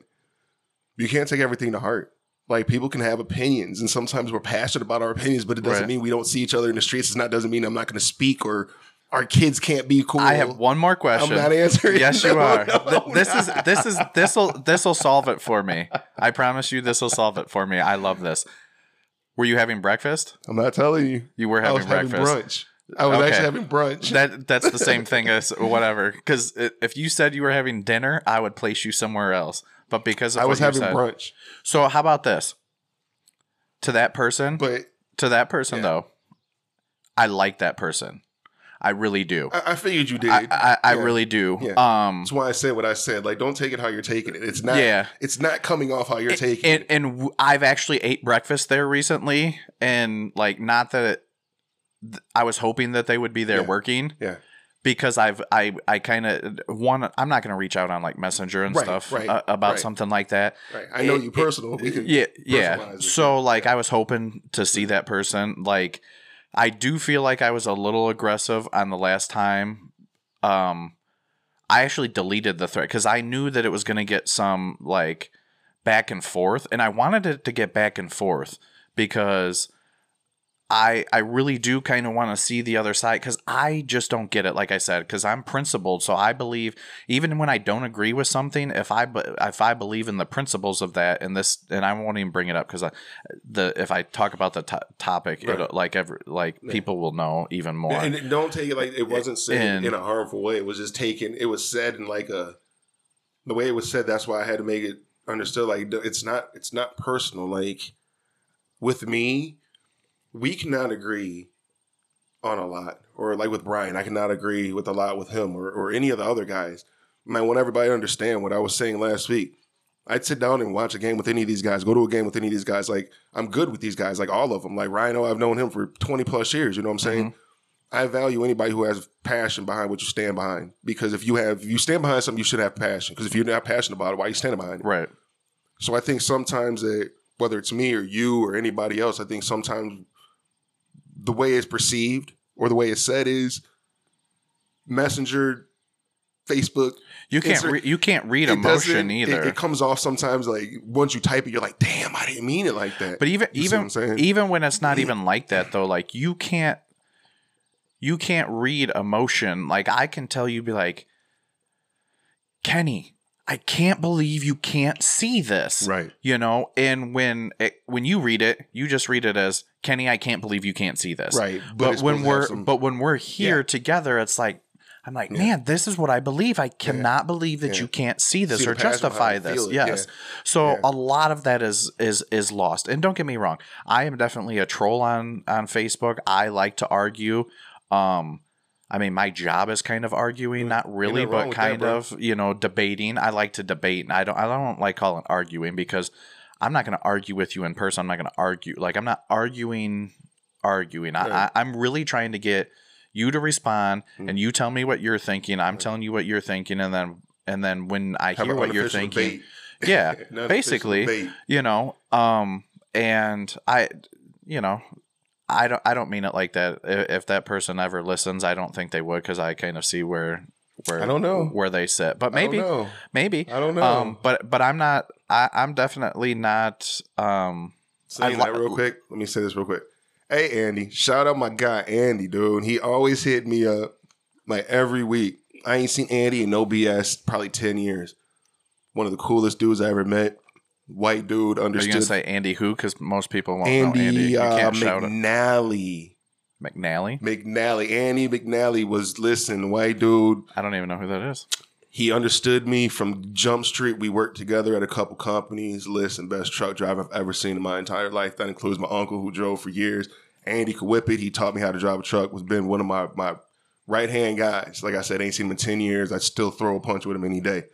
you can't take everything to heart. Like people can have opinions, and sometimes we're passionate about our opinions, but it doesn't Right. mean we don't see each other in the streets. It's not doesn't mean I'm not going to speak or our kids can't be cool. I have one more I'm question. not answering. Yes, you No, are. no, Th- I'm this is this is this will this will solve it for me. I promise you, this will solve it for me. I love this. Were you having breakfast? I'm not telling you. You were I having was having breakfast. brunch. I was Okay. actually having brunch. That that's the same thing as whatever. Because if you said you were having dinner, I would place you somewhere else. But because of I was having said- brunch, So how about this? To that person, but to that person Yeah. though, I like that person. I really do. I, I figured you did. I, I, I really do. Yeah. Um, That's why I said what I said. Like, don't take it how you're taking it. It's not. Yeah. It's not coming off how you're taking and it. and w- I've actually ate breakfast there recently, and like not that it, I was hoping that they would be there Yeah. working Yeah. Because I've I I kind of one I'm not gonna reach out on like Messenger and Right, stuff right, uh, about right. something like that. Right. I know It- you personal. We can. Yeah, yeah. So yeah. like I was hoping to see that person. Like I do feel like I was a little aggressive on the last time. Um I actually deleted the thread cuz I knew that it was going to get some like back and forth and I wanted it to get back and forth because I I really do kind of want to see the other side because I just don't get it. Like I said, because I'm principled, so I believe even when I don't agree with something, if I if I believe in the principles of that, and this, and I won't even bring it up because the if I talk about the to- topic, Right. like every like people will know even more. And it- don't take it like it wasn't said And- in a harmful way. It was just taken. It was said in like a the way it was said. That's why I had to make it understood. Like it's not. It's not personal. Like with me, we cannot agree on a lot. Or like with Brian, I cannot agree with a lot with him or, or any of the other guys. Man, I want everybody to understand what I was saying last week. I'd sit down and watch a game with any of these guys, go to a game with any of these guys. Like, I'm good with these guys, like all of them. Like Rhino, I've known him for 20 plus years. You know what I'm mm-hmm. saying? I value anybody who has passion behind what you stand behind. Because if you have, if you stand behind something, you should have passion. Because if you're not passionate about it, why are you standing behind it? right. So I think sometimes that whether it's me or you or anybody else, I think sometimes the way it's perceived or the way it's said is Messenger, Facebook. You can't re- you can't read emotion it- either. It, comes off sometimes like once you type it, you're like, damn, I didn't mean it like that. But even You even what I'm saying? even when it's not even like that though, like you can't you can't read emotion. Like I can tell you be like Kenny, I can't believe you can't see this. right. You know, and when it, when you read it, you just read it as Kenny, I can't believe you can't see this. Right. But, it's when supposed to have we're some- but when we're here Yeah. together, it's like I'm like, Yeah. man, this is what I believe. I cannot believe that Yeah. you can't see this See or justify this. Yes. yeah. So Yeah. a lot of that is is is lost. And don't get me wrong, I am definitely a troll on on Facebook. I like to argue. Um I mean, my job is kind of arguing, not really, but with that, kind of, you know, debating. I like to debate, and I don't, I don't like calling it arguing because I'm not going to argue with you in person. I'm not going to argue. Like I'm not arguing, arguing. I, Right. I, I'm really trying to get you to respond, Mm. and you tell me what you're thinking. I'm telling you what you're thinking, and then and then when I Have hear what you're thinking, debate. yeah, basically, you know, um, and I, you know. I don't. I don't mean it like that. If that person ever listens, I don't think they would because I kind of see where, where I don't know. where they sit. But I don't maybe, know. maybe. I don't know. Um, but but I'm not. I, I'm definitely not. Um, Saying I that real quick. Let me say this real quick. Hey Andy, shout out my guy Andy, dude. He always hit me up like every week. I ain't seen Andy in no BS probably ten years. One of the coolest dudes I ever met. White dude, are you understood. gonna say Andy who? Because most people won't Andy, know Andy. You uh, can't shout it. McNally. McNally. McNally. Andy McNally was listen, white dude. I don't even know who that is. He understood me from Jump Street. We worked together at a couple companies. Listen, best truck driver I've ever seen in my entire life. That includes my uncle who drove for years. Andy could whip it. He taught me how to drive a truck. Was been one of my my right hand guys. Like I said, ain't seen him in ten years. I still throw a punch with him any day.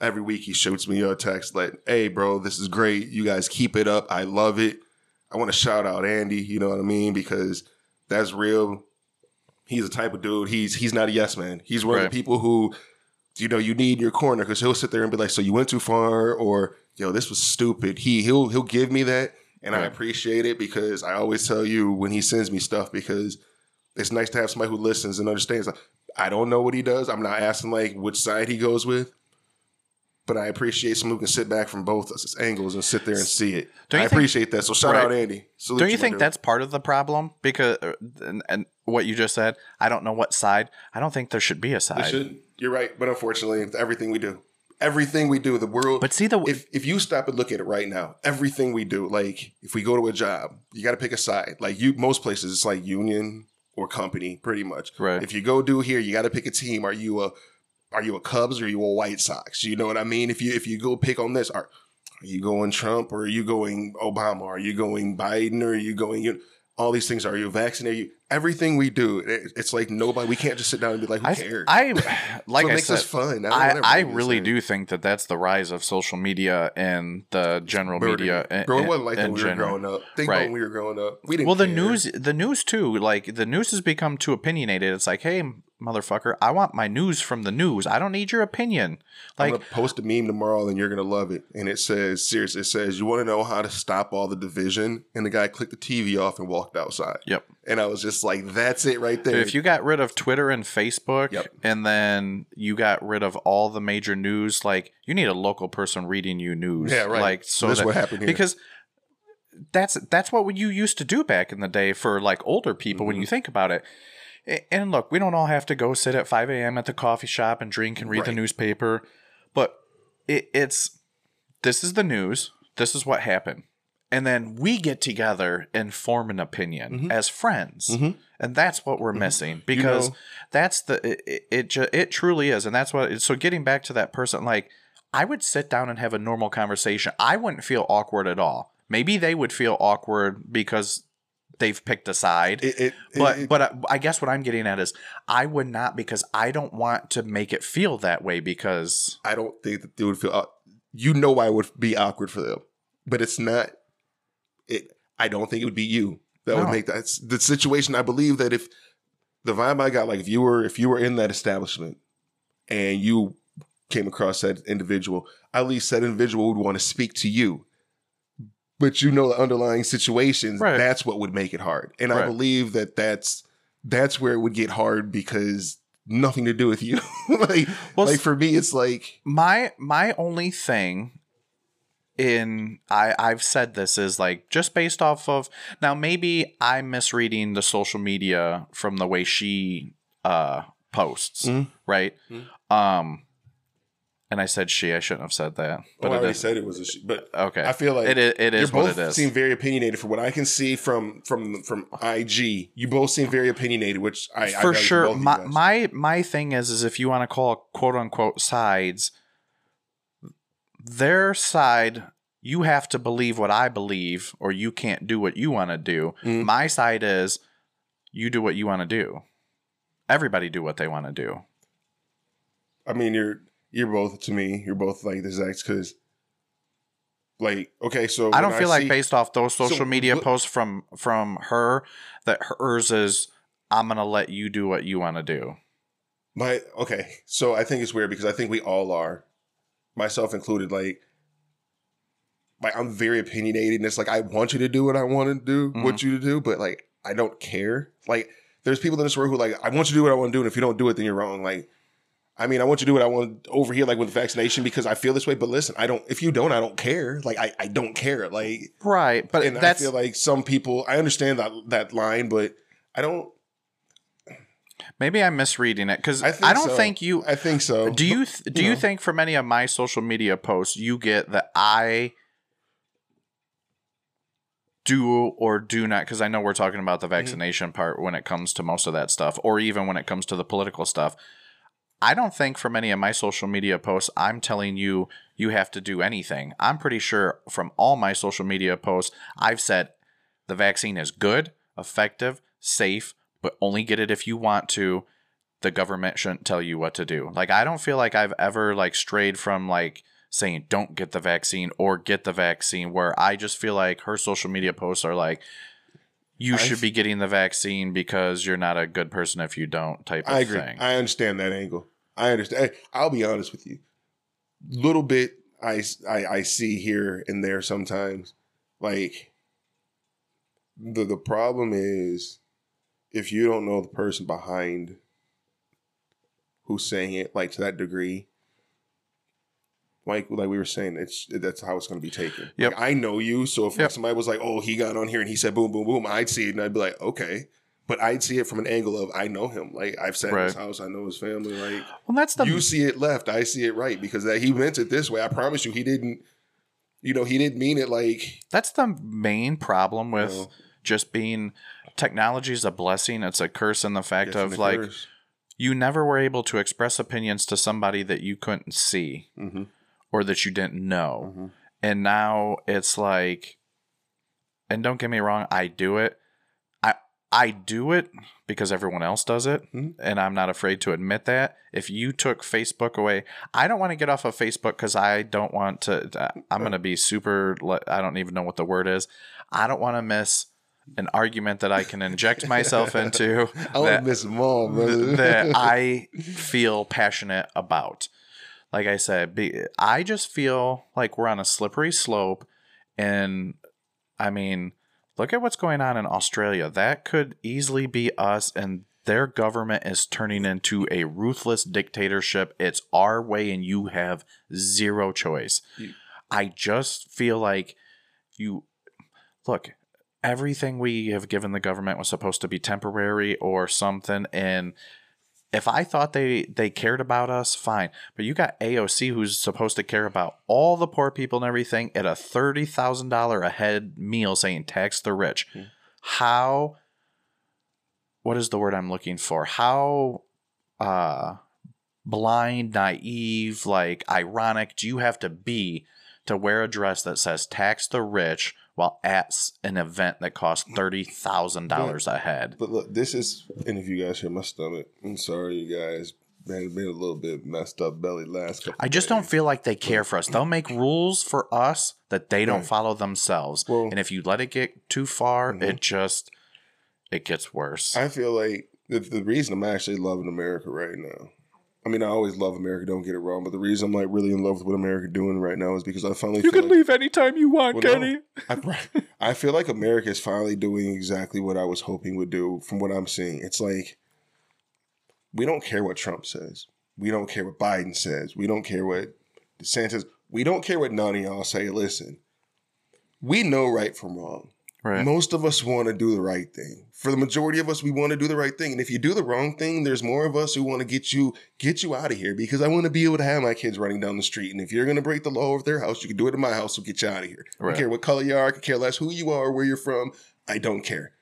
Every week he shoots me a text like, "Hey, bro, this is great. You guys keep it up. I love it. I want to shout out Andy. You know what I mean? Because that's real. He's the type of dude. He's he's not a yes man. He's one of the people who you know you need in your corner because he'll sit there and be like, "So you went too far," or "Yo, this was stupid." He he'll he'll give me that, and I appreciate it because I always tell you when he sends me stuff because it's nice to have somebody who listens and understands. I don't know what he does. I'm not asking like which side he goes with, but I appreciate someone who can sit back from both us angles and sit there and see it. I think- appreciate that. So shout Right. out Andy. Salute Don't you think that's part of the problem? Because uh, and, and what you just said, I don't know what side. I don't think there should be a side. should. You're right, but unfortunately, everything we do, everything we do, the world. But see the if if you stop and look at it right now, everything we do, like if we go to a job, you got to pick a side. Like you, most places, it's like union or company, pretty much. Right. If you go do here, you got to pick a team. Are you a are you a Cubs or are you a White Sox? You know what I mean? If you if you go pick on this, are, are you going Trump or are you going Obama? Are you going Biden or are you going you? All these things. Are you vaccinated? Everything we do, it, it's like nobody. We can't just sit down and be like, who I, cares? I like so I makes said, us fun. I, I is, really do think that that's the rise of social media and the general media. Bro, it wasn't like that in when we were growing up. Think Right. when we were growing up. We didn't Well, the care. news, the news too. Like the news has become too opinionated. It's like, hey, motherfucker, I want my news from the news. I don't need your opinion. I'm Like, gonna post a meme tomorrow and you're gonna love it. And it says, seriously, it says, you want to know how to stop all the division? And the guy clicked the TV off and walked outside. yep. And I was just like, that's it right there. If you got rid of Twitter and Facebook, Yep. and then you got rid of all the major news, like you need a local person reading you news. Yeah, right. Like so That's that, what happened here. because that's that's what you used to do back in the day for like older people when mm-hmm. you think about it. And look, we don't all have to go sit at 5 a.m. at the coffee shop and drink and read the newspaper, but it, it's this is the news. This is what happened. And then we get together and form an opinion mm-hmm. as friends. Mm-hmm. And that's what we're mm-hmm. missing because know- that's the it it, it, it truly is and that's what so getting back to that person like I would sit down and have a normal conversation. I wouldn't feel awkward at all. Maybe they would feel awkward because they've picked a side. It, it, but but I, I guess what I'm getting at is I would not because I don't want to make it feel that way because I don't think that they would feel. au- You know why it would be awkward for them, but it's not. It. I don't think it would be you that No. would make that the situation. I believe that if the vibe I got, like if you were if you were in that establishment and you came across that individual, at least that individual would want to speak to you. But you know the underlying situations. Right. That's what would make it hard, and I believe that that's that's where it would get hard because nothing to do with you. like, Well, like for me, it's like my my only thing in I I've said this is like just based off of now maybe I'm misreading the social media from the way she uh posts, Mhm. right? Mhm. Um and I said she, I shouldn't have said that. But But I already is said it was a she. but okay. I feel like it is, it is both it is. seem very opinionated for what I can see from from from IG. You both seem very opinionated, which I I for value sure both of you my, my my thing is is if you want to call quote unquote sides their side you have to believe what i believe or you can't do what you want to do Mhm. my side is you do what you want to do everybody do what they want to do I mean, you're you're both to me. You're both like this X because, like, okay, so i don't feel like see- based off those social So, media posts from from her that hers is i'm gonna let you do what you want to do My okay, so I think it's weird because I think we all are, myself included. Like, like I'm very opinionated, and it's like I want you to do what I want to do, Mm-hmm. what you to do, but like I don't care. Like, there's people in this world who like I want you to do what I want to do, and if you don't do it, then you're wrong. Like, I mean, I want you to do what I want over here, like with vaccination, because I feel this way. But listen, I don't. If you don't, I don't care. Like, I I don't care. Like, right but and I feel like some people. I understand that that line, but I don't. Maybe i'm misreading it because I I, don't so. think you I think so. Do you th- do you you know. think from any of my social media posts you get that I do or do not because I know we're talking about Mm-hmm. the vaccination part when it comes to most of that stuff or even when it comes to the political stuff. I don't think from any of my social media posts I'm telling you you have to do anything. I'm pretty sure from all my social media posts I've said the vaccine is good, effective, safe, but only get it if you want to the government shouldn't tell you what to do. Like I don't feel like I've ever like strayed from like saying don't get the vaccine or get the vaccine where I just feel like her social media posts are like you I should be getting the vaccine because you're not a good person if you don't type of I agree. thing. I understand that angle. I understand. I- I'll be honest with you. Little bit I, I I see here and there sometimes. Like the the problem is if you don't know the person behind who's saying it, like to that degree, like like we were saying, it's that's how it's going to be taken. Yep. Like, I know you, so if Yep. somebody was like, "Oh, he got on here and he said boom, boom, boom," I'd see it and I'd be like, "Okay," but I'd see it from an angle of I know him. Like I've sat in his house, I know his family. Like well, that's the you see it left, I see it right because that he meant it this way. I promise you, he didn't. You know, he didn't mean it like that's the main problem with know. just being technology is a blessing. It's a curse in the fact and of like curse. you never were able to express opinions to somebody that you couldn't see Mhm. or that you didn't know. Mhm. And now it's like and don't get me wrong, I do it. I I do it because everyone else does it Mhm. and I'm not afraid to admit that. If you took Facebook away, I don't want to get off of Facebook cuz I don't want to I'm going to be super I don't even know what the word is. I don't want to miss an argument that I can inject myself into I that- miss all, that I feel passionate about. Like I said, be, I just feel like we're on a slippery slope. And I mean, look at what's going on in Australia. That could easily be us, and their government is turning into a ruthless dictatorship. It's our way, and you have zero choice. You- I just feel like you look, everything we have given the government was supposed to be temporary or something. And if I thought they they cared about us, fine. But you got AOC who's supposed to care about all the poor people and everything at a thirty thousand dollar a head meal saying tax the rich. Hmm. How what is the word I'm looking for? How uh blind, naive, like ironic do you have to be to wear a dress that says tax the rich while at an event that costs thirty thousand dollars a head? But look, this is, and if you guys hear my stomach, I'm sorry, you guys. Man, been a little bit messed up belly last couple. I just don't feel like they care for us. They'll make rules for us that they don't Right. follow themselves. Well- and if you let it get too far, Mhm. it just it gets worse. I feel like the, the reason I'm actually loving America right now. I mean, I always love America. Don't get it wrong, but the reason I'm like really in love with what America doing right now is because I finally feel like, leave anytime you want, Well, no. I, I feel like America is finally doing exactly what I was hoping would do from what I'm seeing. It's like we don't care what Trump says. We don't care what Biden says. We don't care what DeSantis. We don't care what none of y'all say. Listen, we know right from wrong. Right. Most of us want to do the right thing. For the majority of us, we want to do the right thing. And if you do the wrong thing, there's more of us who want to get you get you out of here because I want to be able to have my kids running down the street. And if you're going to break the law over their house, you can do it in my house. So get you out of here. I don't care what color you are. I can care less who you are, where you're from. I don't care.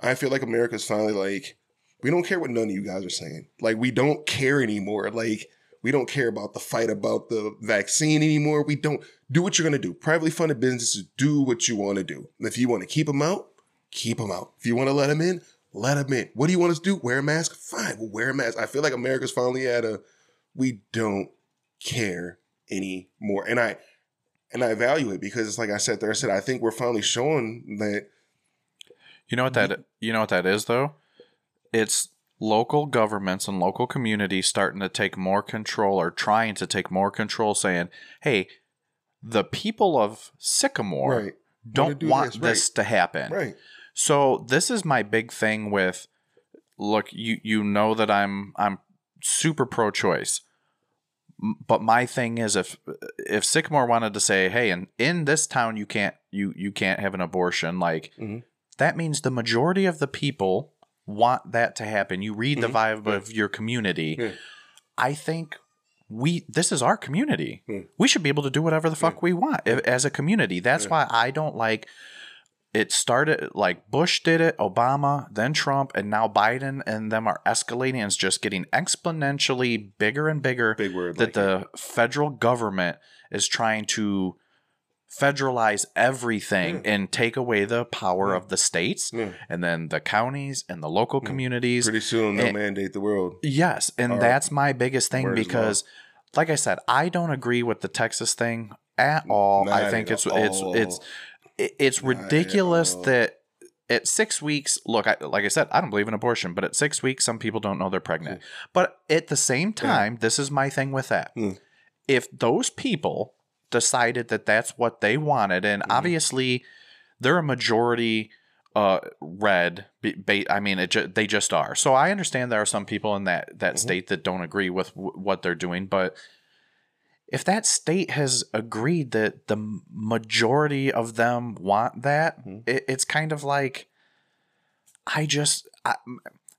I feel like America's finally like, we don't care what none of you guys are saying. Like, we don't care anymore. Like, we don't care about the fight about the vaccine anymore. We don't do what you're going to do. Privately funded businesses do what you want to do. And if you want to keep them out, keep them out. If you want to let them in, let them in. What do you want us to do? Wear a mask? Fine, we'll wear a mask. I feel like America's finally at a we don't care anymore. And I and I value it because it's like I said there, I said I think we're finally showing that You know what that you know what that is though? It's local governments and local communities starting to take more control or trying to take more control saying, "Hey, the people of Sycamore right, don't do want this, this, right. to happen." right. So this is my big thing with look, you you know that I'm I'm super pro choice. But my thing is if if Sycamore wanted to say, "Hey, in in this town you can't you you can't have an abortion," like Mhm. that means the majority of the people want that to happen. You read the Mhm. vibe Yeah. of your community. Yeah. I think we this is our community. Yeah. We should be able to do whatever the fuck we want as a community. That's Yeah. why I don't like it started like Bush did it, Obama, then Trump, and now Biden, and them are escalating. And it's just getting exponentially bigger and bigger Big word. that like the federal government is trying to federalize everything Yeah. and take away the power Yeah. of the states Yeah. and then the counties and the local communities. Pretty soon they'll And- mandate the world. Yes, and that's my biggest thing because like I said, I don't agree with the Texas thing at all. I think it's it's all. it's it- it's Not ridiculous that at six weeks, look, I, like I said, I don't believe in abortion, but at six weeks, some people don't know they're pregnant. But at the same time, this is my thing with that. Hmm. If those people decided that that's what they wanted, and Mhm. obviously they're a majority uh red ba- i mean it ju- they just are so i understand there are some people in that that Mhm. state that don't agree with w- what they're doing but if that state has agreed that the majority of them want that Mhm. it, it's kind of like i just I,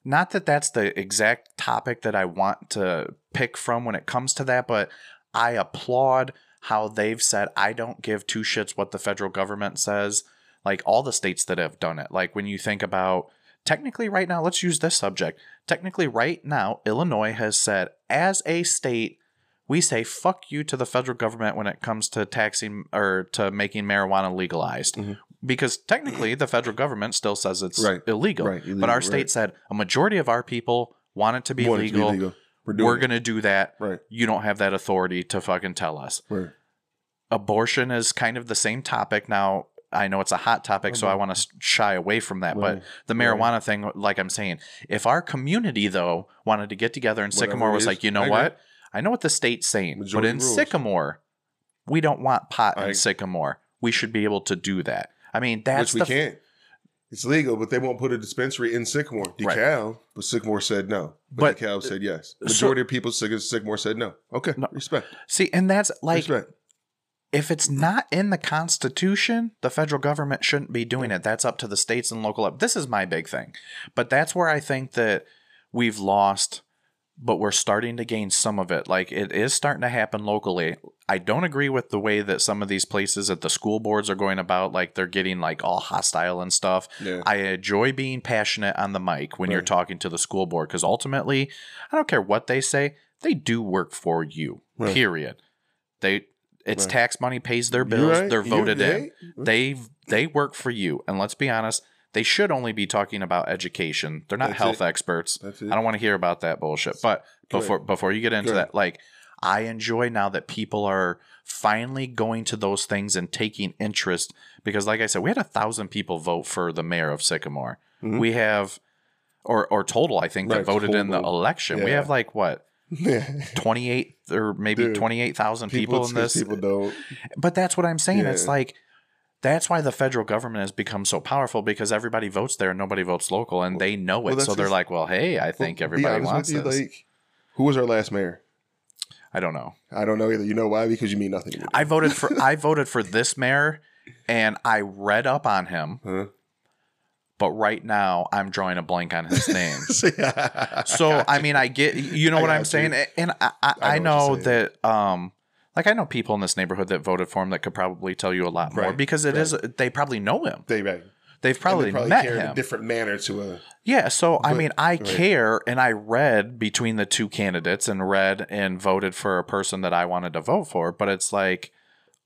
not that that's the exact topic that i want to pick from when it comes to that but i applaud how they've said i don't give two shits what the federal government says like all the states that have done it like when you think about technically right now let's use this subject technically right now illinois has said as a state we say fuck you to the federal government when it comes to taxing or to making marijuana legalized Mhm. because technically the federal government still says it's Right. illegal Right, but our state right. said a majority of our people want it to be, Want it to legal. legal. We're doing we're going to do that right. you don't have that authority to fucking tell us Right. abortion is kind of the same topic now i know it's a hot topic so i want to shy away from that but Right. the Right. marijuana thing like i'm saying if our community though wanted to get together and Whatever sycamore was is, like you I know agree. what i know what the state's saying but in rules. sycamore we don't want pot in sycamore we should be able to do that i mean that's Which we the can't. It's legal, but they won't put a dispensary in Sycamore. Right. But Sycamore said no. But, But- DeKalb said yes. so- Majority of people Syc- Sycamore said no. Okay, No. respect. see and that's like respect. if it's not in the Constitution, the federal government shouldn't be doing it. That's up to the states and local. Up. This is my big thing. But that's where I think that we've lost, but we're starting to gain some of it. Like it is starting to happen locally. I don't agree with the way that some of these places at the school boards are going about, like they're getting like all hostile and stuff. Yeah. I enjoy being passionate on the mic when you're talking to the school board because ultimately, I don't care what they say, they do work for you. Right. Period. They it's Right. tax money pays their bills. right. They're voted in. right. They they work for you. And let's be honest, they should only be talking about education. They're not That's health it. experts. I don't want to hear about that bullshit. But Go before ahead. before you get into Go ahead. that, like I enjoy now that people are finally going to those things and taking interest because like I said, we had a thousand people vote for the mayor of Sycamore. Mhm. We have or or total, I think, that Right, voted in the total. election. We have like what twenty eight or maybe twenty eight thousand people, in this. People don't. But that's what I'm saying. It's like that's why the federal government has become so powerful because everybody votes there and nobody votes local and they know it. well, so they're like, well, hey, I think Well, everybody wants you, this. Like, who was our last mayor? I don't know. I don't know either. You know why? Because you mean nothing to me. I voted for I voted for this mayor and I read up on him, Huh? but right now I'm drawing a blank on his name. so so I mean, I get you know I what I'm got saying, and I I, I I know know that um like I know people in this neighborhood that voted for him that could probably tell you a lot more Right, because it right. is they probably know him. they right. They've probably, and they probably met care in him. a different manner to a. Yeah, so I mean, I right. care and I read between the two candidates and read and voted for a person that I wanted to vote for, but it's like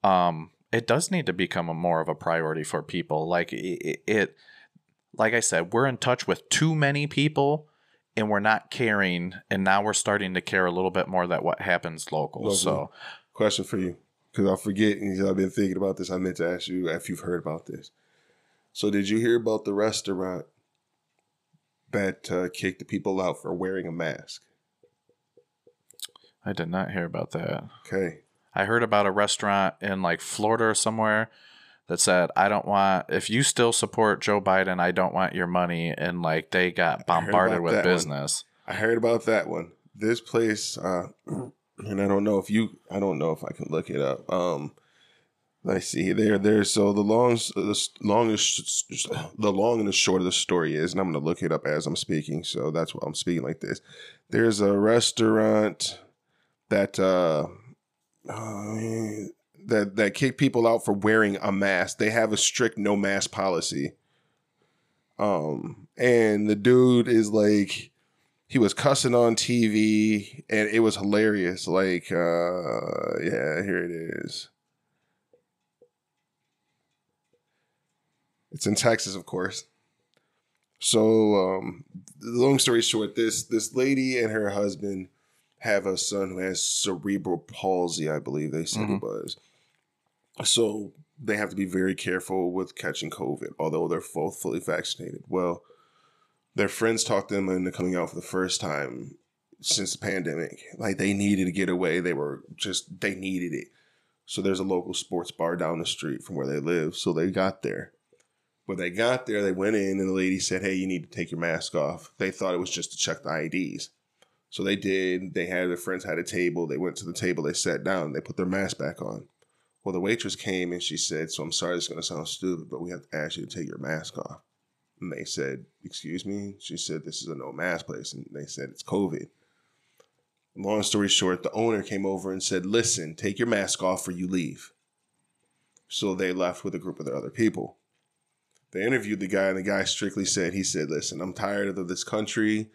um it does need to become a more of a priority for people. Like it, it like I said, we're in touch with too many people and we're not caring and now we're starting to care a little bit more that what happens local. Locally. So, Question for you, because I'll forget. And I've been thinking about this. I meant to ask you if you've heard about this. So, did you hear about the restaurant that uh, kicked the people out for wearing a mask? I did not hear about that. Okay. I heard about a restaurant in like Florida or somewhere that said, I don't want, if you still support Joe Biden, I don't want your money. And like they got bombarded with that one. business. I heard about that one. This place, uh, and I don't know if you, I don't know if I can look it up. Um, let's see there, there. So the long, the longest, the long and the short of the story is, and I'm going to look it up as I'm speaking. So that's why I'm speaking like this. There's a restaurant that, uh, uh, that that kick people out for wearing a mask. They have a strict no mask policy. Um, and the dude is like, he was cussing on TV and it was hilarious. Like, uh, yeah, here it is. It's in Texas, of course. So, um, the long story short, this this lady and her husband have a son who has cerebral palsy, I believe they said it was. So they have to be very careful with catching COVID, although they're both fully vaccinated. Well, their friends talked them into coming out for the first time since the pandemic. Like they needed to get away. They were just they needed it. So there's a local sports bar down the street from where they live. So they got there. When they got there, they went in and the lady said, Hey, you need to take your mask off. They thought it was just to check the IDs. So they did. They had their friends had a table. They went to the table, they sat down, they put their mask back on. Well, the waitress came and she said, So I'm sorry this is gonna sound stupid, but we have to ask you to take your mask off. And they said, Excuse me? She said, This is a no mask place. And they said, It's COVID. Long story short, the owner came over and said, Listen, take your mask off or you leave. So they left with a group of other people. They interviewed the guy, and the guy strictly said, He said, Listen, I'm tired of this country,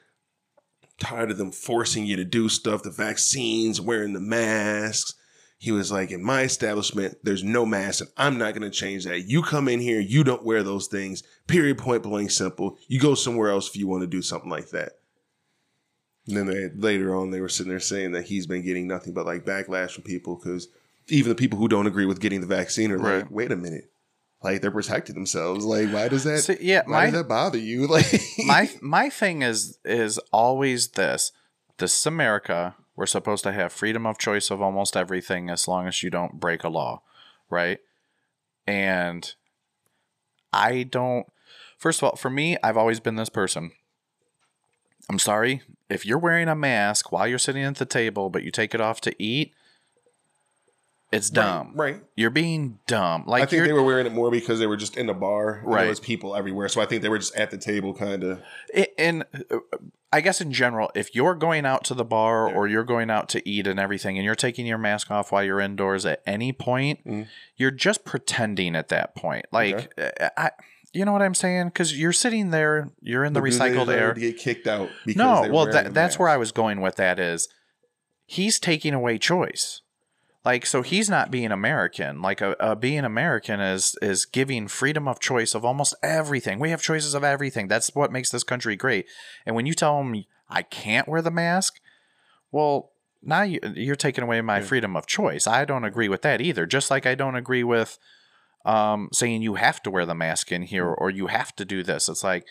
tired of them forcing you to do stuff, the vaccines, wearing the masks. He was like, in my establishment, there's no mask, and I'm not going to change that. You come in here, you don't wear those things. Period, point blank, simple. You go somewhere else if you want to do something like that. And then they, later on, they were sitting there saying that he's been getting nothing but like backlash from people because even the people who don't agree with getting the vaccine are Right. like, wait a minute. Like they're protecting themselves. Like, why does that? See, yeah, why my does that bother you? Like, my my thing is is always this. This is America. We're supposed to have freedom of choice of almost everything as long as you don't break a law, right? And I don't first of all, for me, I've always been this person. I'm sorry, if you're wearing a mask while you're sitting at the table but you take it off to eat, It's dumb. Right. right. You're being dumb. Like I think they were wearing it more because they were just in the bar. Right. There was people everywhere, so I think they were just at the table, kind of. And uh, I guess in general, if you're going out to the bar Yeah. or you're going out to eat and everything, and you're taking your mask off while you're indoors at any point, Mhm. you're just pretending at that point. Like, uh, I, you know what I'm saying? Because you're sitting there, you're in the recycled air. Get kicked out. No, well, that, that's where I was going with that. Is he's taking away choice. Like so, he's not being American. Like a, a being American is is giving freedom of choice of almost everything. We have choices of everything. That's what makes this country great. And when you tell him I can't wear the mask, well, now you, you're taking away my Yeah. freedom of choice. I don't agree with that either. Just like I don't agree with um, saying you have to wear the mask in here mm. or you have to do this. It's like,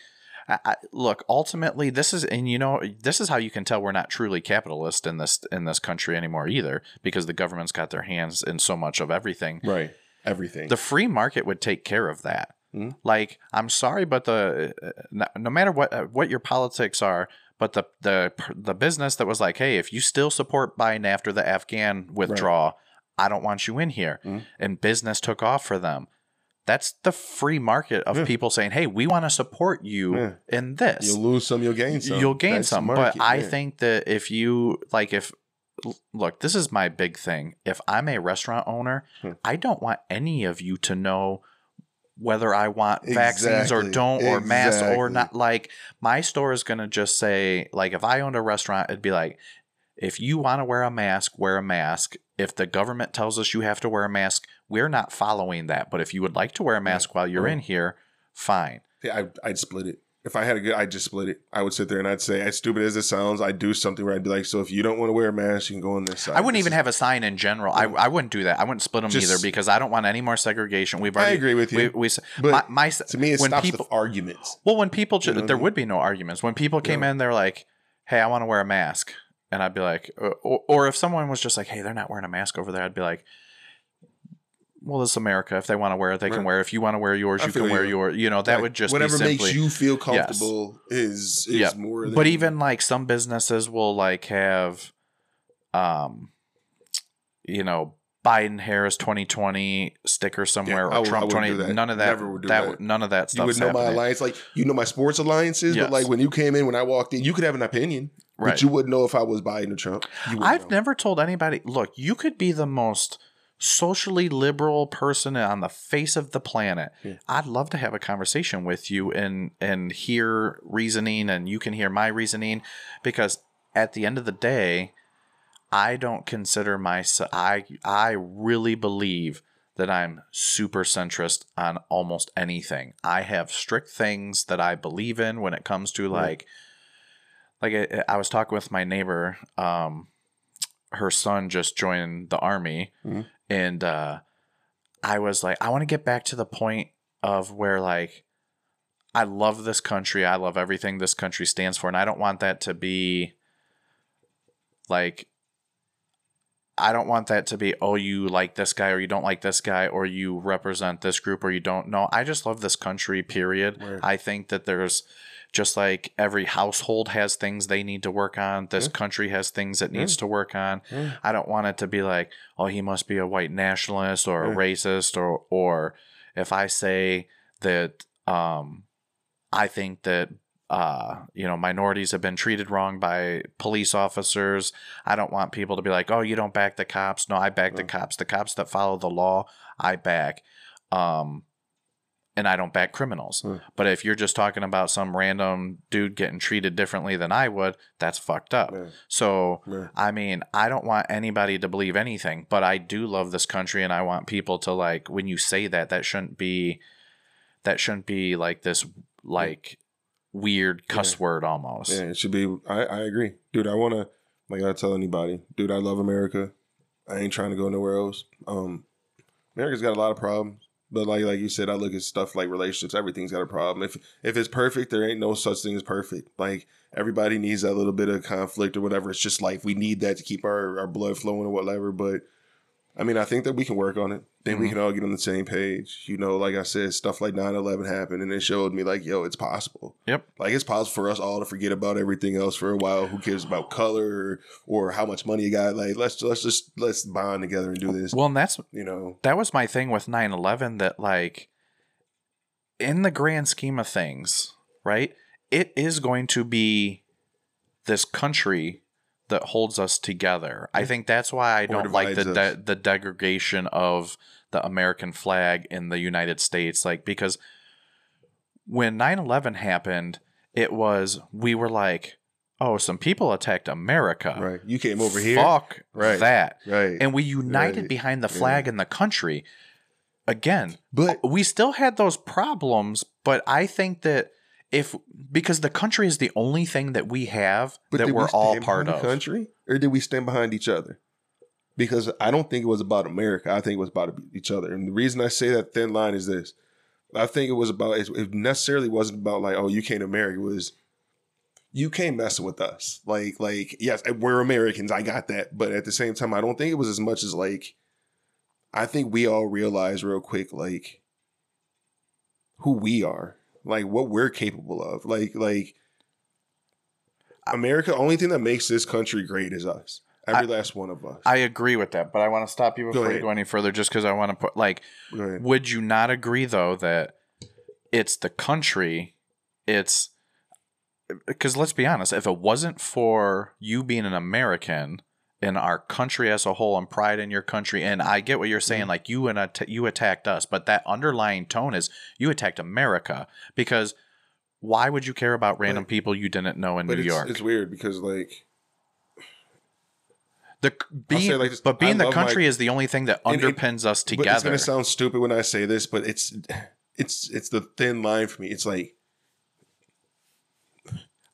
I, I, look, ultimately, this is, and you know, this is how you can tell we're not truly capitalist in this in this country anymore either, because the government's got their hands in so much of everything. right. Everything. The free market would take care of that. Mhm. Like, I'm sorry, but the no, no matter what uh, what your politics are, but the the the business that was like, hey, if you still support Biden after the Afghan withdrawal, I don't want you in here, Mhm. and business took off for them. That's the free market of Yeah. people saying, "Hey, we want to support you Yeah. in this." You'll lose some, you'll gain some. You'll gain That's some, market, but I yeah. think that if you like, if look, this is my big thing. If I'm a restaurant owner, Hmm. I don't want any of you to know whether I want vaccines or don't or masks or not. Like my store is gonna just say, like, if I owned a restaurant, it'd be like, if you want to wear a mask, wear a mask. If the government tells us you have to wear a mask, we're not following that. But if you would like to wear a mask while you're in here, fine. Yeah, I, I'd split it. If I had a good, I'd just split it. I would sit there and I'd say, as stupid as it sounds, I'd do something where I'd be like, so if you don't want to wear a mask, you can go on this side. I wouldn't This even is- have a sign in general. I, I wouldn't do that. I wouldn't split them Just- either because I don't want any more segregation. We've already, I agree with you. we, s- but my, my to me, it when stops people the arguments. well when people ju- You know what I there mean? would be no arguments when people came in they're like hey I want to wear a mask and I'd be like uh, or, or if someone was just like hey they're not wearing a mask over there I'd be like well this is America if they want to wear it they can wear it if you want to wear yours I you can wear you. yours you know that Like, would just whatever be simply makes you feel comfortable is is Yeah. more. Than but even like some businesses will like have um you know Biden Harris 2020 sticker somewhere I or would- Trump wouldn't 20 none of that, Never would do that that. none of that you stuff would know my alliance, like you know my sports alliances, Yes. but like when you came in, when I walked in, you could have an opinion, Right. but you wouldn't know if I was Biden or Trump. I've know. never told anybody, look, you could be the most socially liberal person on the face of the planet. Yeah. I'd love to have a conversation with you and and hear reasoning and you can hear my reasoning because at the end of the day, I don't consider myself I I really believe that I'm super centrist on almost anything. I have strict things that I believe in when it comes to like like I, I was talking with my neighbor um her son just joined the army Mhm. and uh I was like I want to get back to the point of where like I love this country. I love everything this country stands for and I don't want that to be like I don't want that to be, oh, you like this guy or you don't like this guy or you represent this group or you don't. know. I just love this country, period. Right. I think that there's just like every household has things they need to work on. This Yeah. country has things it Yeah. needs to work on. Yeah. I don't want it to be like, oh, he must be a white nationalist or a racist or or if I say that um I think that uh, you know, minorities have been treated wrong by police officers. I don't want people to be like, "Oh, you don't back the cops." No, I back the cops. The cops that follow the law, I back. Um, and I don't back criminals. Yeah. But if you're just talking about some random dude getting treated differently than I would, that's fucked up. Yeah. So. I mean, I don't want anybody to believe anything, but I do love this country and I want people to like when you say that that shouldn't be that shouldn't be like this like weird cuss word almost. Yeah, it should be. I, I agree, dude. I want to, like, I tell anybody, dude. I love America. I ain't trying to go nowhere else. Um, America's got a lot of problems, but like, like you said, I look at stuff like relationships. Everything's got a problem. If if it's perfect, there ain't no such thing as perfect. Like everybody needs that little bit of conflict or whatever. It's just life. We need that to keep our our blood flowing or whatever. But I mean, I think that we can work on it. Then we Mhm. can all get on the same page. You know, like I said, stuff like 9-11 happened and it showed me like, yo, it's possible. Yep. Like it's possible for us all to forget about everything else for a while. Who cares about color or how much money you got? Like let's let's just let's bond together and do this. Well, and that's You know. that was my thing with 9-11 that like in the grand scheme of things right it is going to be this country that holds us together i think that's why i don't like the de- the degradation of the american flag in the united states like because when 9-11 happened it was we were like oh some people attacked america Right. You came over here. fuck Right. that Right. and we united Right. behind the flag and the country. Again, but we still had those problems, but I think that if because the country is the only thing that we have but that we're we all part of. the country or did we stand behind each other? Because I don't think it was about America. I think it was about each other. And the reason I say that thin line is this. I think it was about it necessarily wasn't about like, oh, you came to America. It was you came messing with us. Like, like, yes, we're Americans. I got that. But at the same time, I don't think it was as much as like I think we all realized real quick, like, who we are, like what we're capable of. Like, like America, only thing that makes this country great is us. Every last one of us. I agree with that, but I want to stop you before you go any further just because I want to put like would you not agree though that it's the country it's uh, because let's be honest if it wasn't for you being an american and our country as a whole and pride in your country and i get what you're saying Mhm. like you and att- you attacked us but that underlying tone is you attacked america because why would you care about random But- people you didn't know in new it's, york it's weird because like the being, like this, but being I the love my- country is the only thing that And it- underpins us But it's together gonna sound stupid when I say this, but it's it's it's the thin line for me. It's like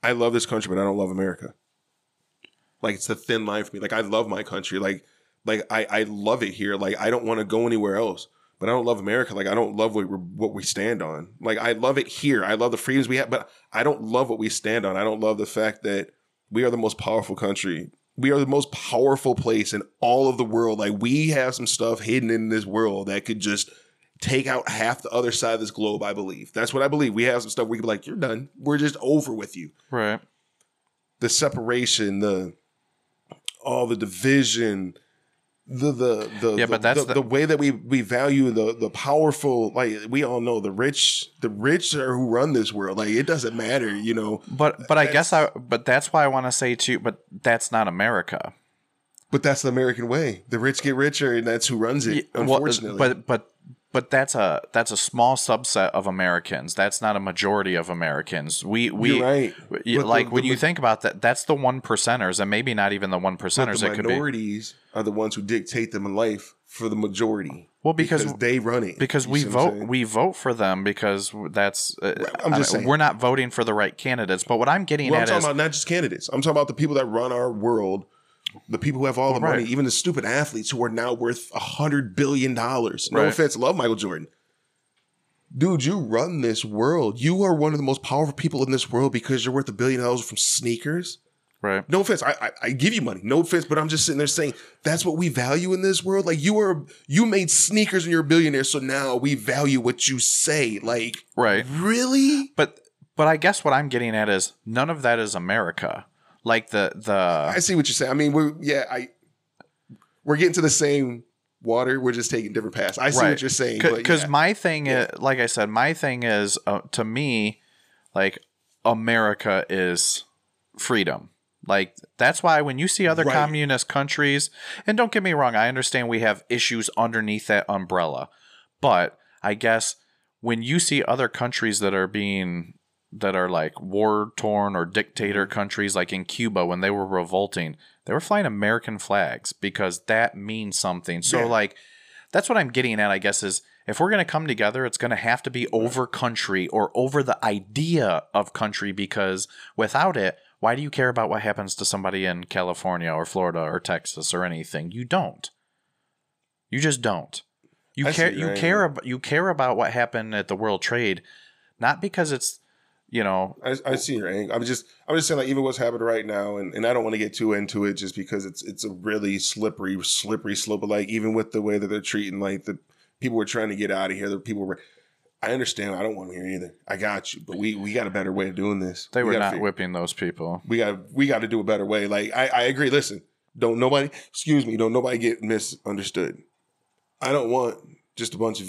I love this country, but I don't love America. Like it's a thin line for me. Like I love my country. Like like I I love it here. Like I don't want to go anywhere else. But I don't love America. Like I don't love what we're, what we stand on. Like I love it here. I love the freedoms we have, but I don't love what we stand on. I don't love the fact that we are the most powerful country. We are the most powerful place in all of the world. Like we have some stuff hidden in this world that could just take out half the other side of this globe. I believe that's what I believe. We have some stuff we could be like, you're done. We're just over with you. right The separation, the all the division, the the the Yeah, the, but that's the, the- the way that we we value the the powerful. Like we all know, the rich, the rich are who run this world. Like it doesn't matter, you know. But but I guess I but that's why I want to say too. But that's not America. But that's the American way. The rich get richer, and that's who runs it. Yeah, well, unfortunately, but but but that's a that's a small subset of Americans. That's not a majority of Americans. We we you're right. But the- like when the- you think about that, that's the one percenters, and maybe not even the one percenters. the It could be minorities are the ones who dictate them in life for the majority. well because they run it. because You we I'm vote we vote for them because that's uh, I'm just saying. we're not voting for the right candidates. But what I'm getting Well, I'm at talking is about not just candidates. I'm talking about the people that run our world, the people who have all the Right. money, even the stupid athletes who are now worth a hundred billion dollars. No Right. offense, love Michael Jordan. Dude, you run this world. You are one of the most powerful people in this world because you're worth a billion dollars from sneakers. right. No offense, I, I I give you money. No offense, but I'm just sitting there saying that's what we value in this world. Like you are, you made sneakers and you're a billionaire, so now we value what you say. Like, Right. really? But but I guess what I'm getting at is none of that is America. Like the the I see what you're saying. I mean, we're yeah, I we're getting to the same water. We're just taking different paths. I see what you're saying, because yeah. my thing is like i said my thing is uh, to me like america is freedom like that's why when you see other Right. communist countries and don't get me wrong i understand we have issues underneath that umbrella but i guess when you see other countries that are being that are like war torn or dictator countries like in cuba when they were revolting they were flying american flags because that means something so Yeah. like that's what I'm getting at, I guess, is if we're going to come together, it's going to have to be over country or over the idea of country because without it, why do you care about what happens to somebody in California or Florida or Texas or anything? You don't. You just don't. You I care you care about you care about what happened at the World Trade not because it's you know, I, I see your angle. I'm just I'm just saying like even what's happening right now, and, and I don't want to get too into it just because it's it's a really slippery slippery slope. But like even with the way that they're treating like the people were trying to get out of here, the people were. I understand. I don't want them here either. I got you, but we we got a better way of doing this. they We were not figure- whipping those people. We got we got to do a better way. Like I I agree. Listen, don't nobody excuse me. Don't nobody get misunderstood. I don't want just a bunch of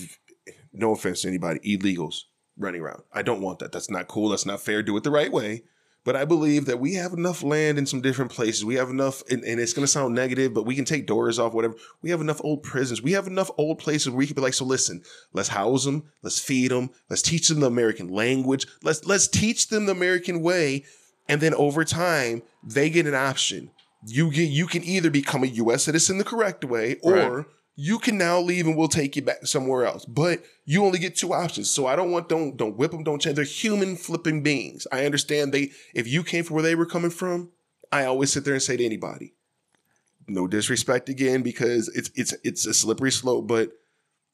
no offense to anybody illegals running around. I don't want that. That's not cool. That's not fair. Do it the right way. But I believe that we have enough land in some different places. We have enough, and, and it's going to sound negative, but we can take doors off, whatever. We have enough old prisons. We have enough old places where we can be like, so listen, let's house them, let's feed them, let's teach them the American language, let's let's teach them the American way, and then over time they get an option. You get you can either become a U.S. citizen the correct way, or Right. You can now leave and we'll take you back somewhere else. But you only get two options. So I don't want don't don't whip them, don't change. They're human flipping beings. I understand they if you came from where they were coming from, I always sit there and say to anybody, no disrespect again because it's it's it's a slippery slope, but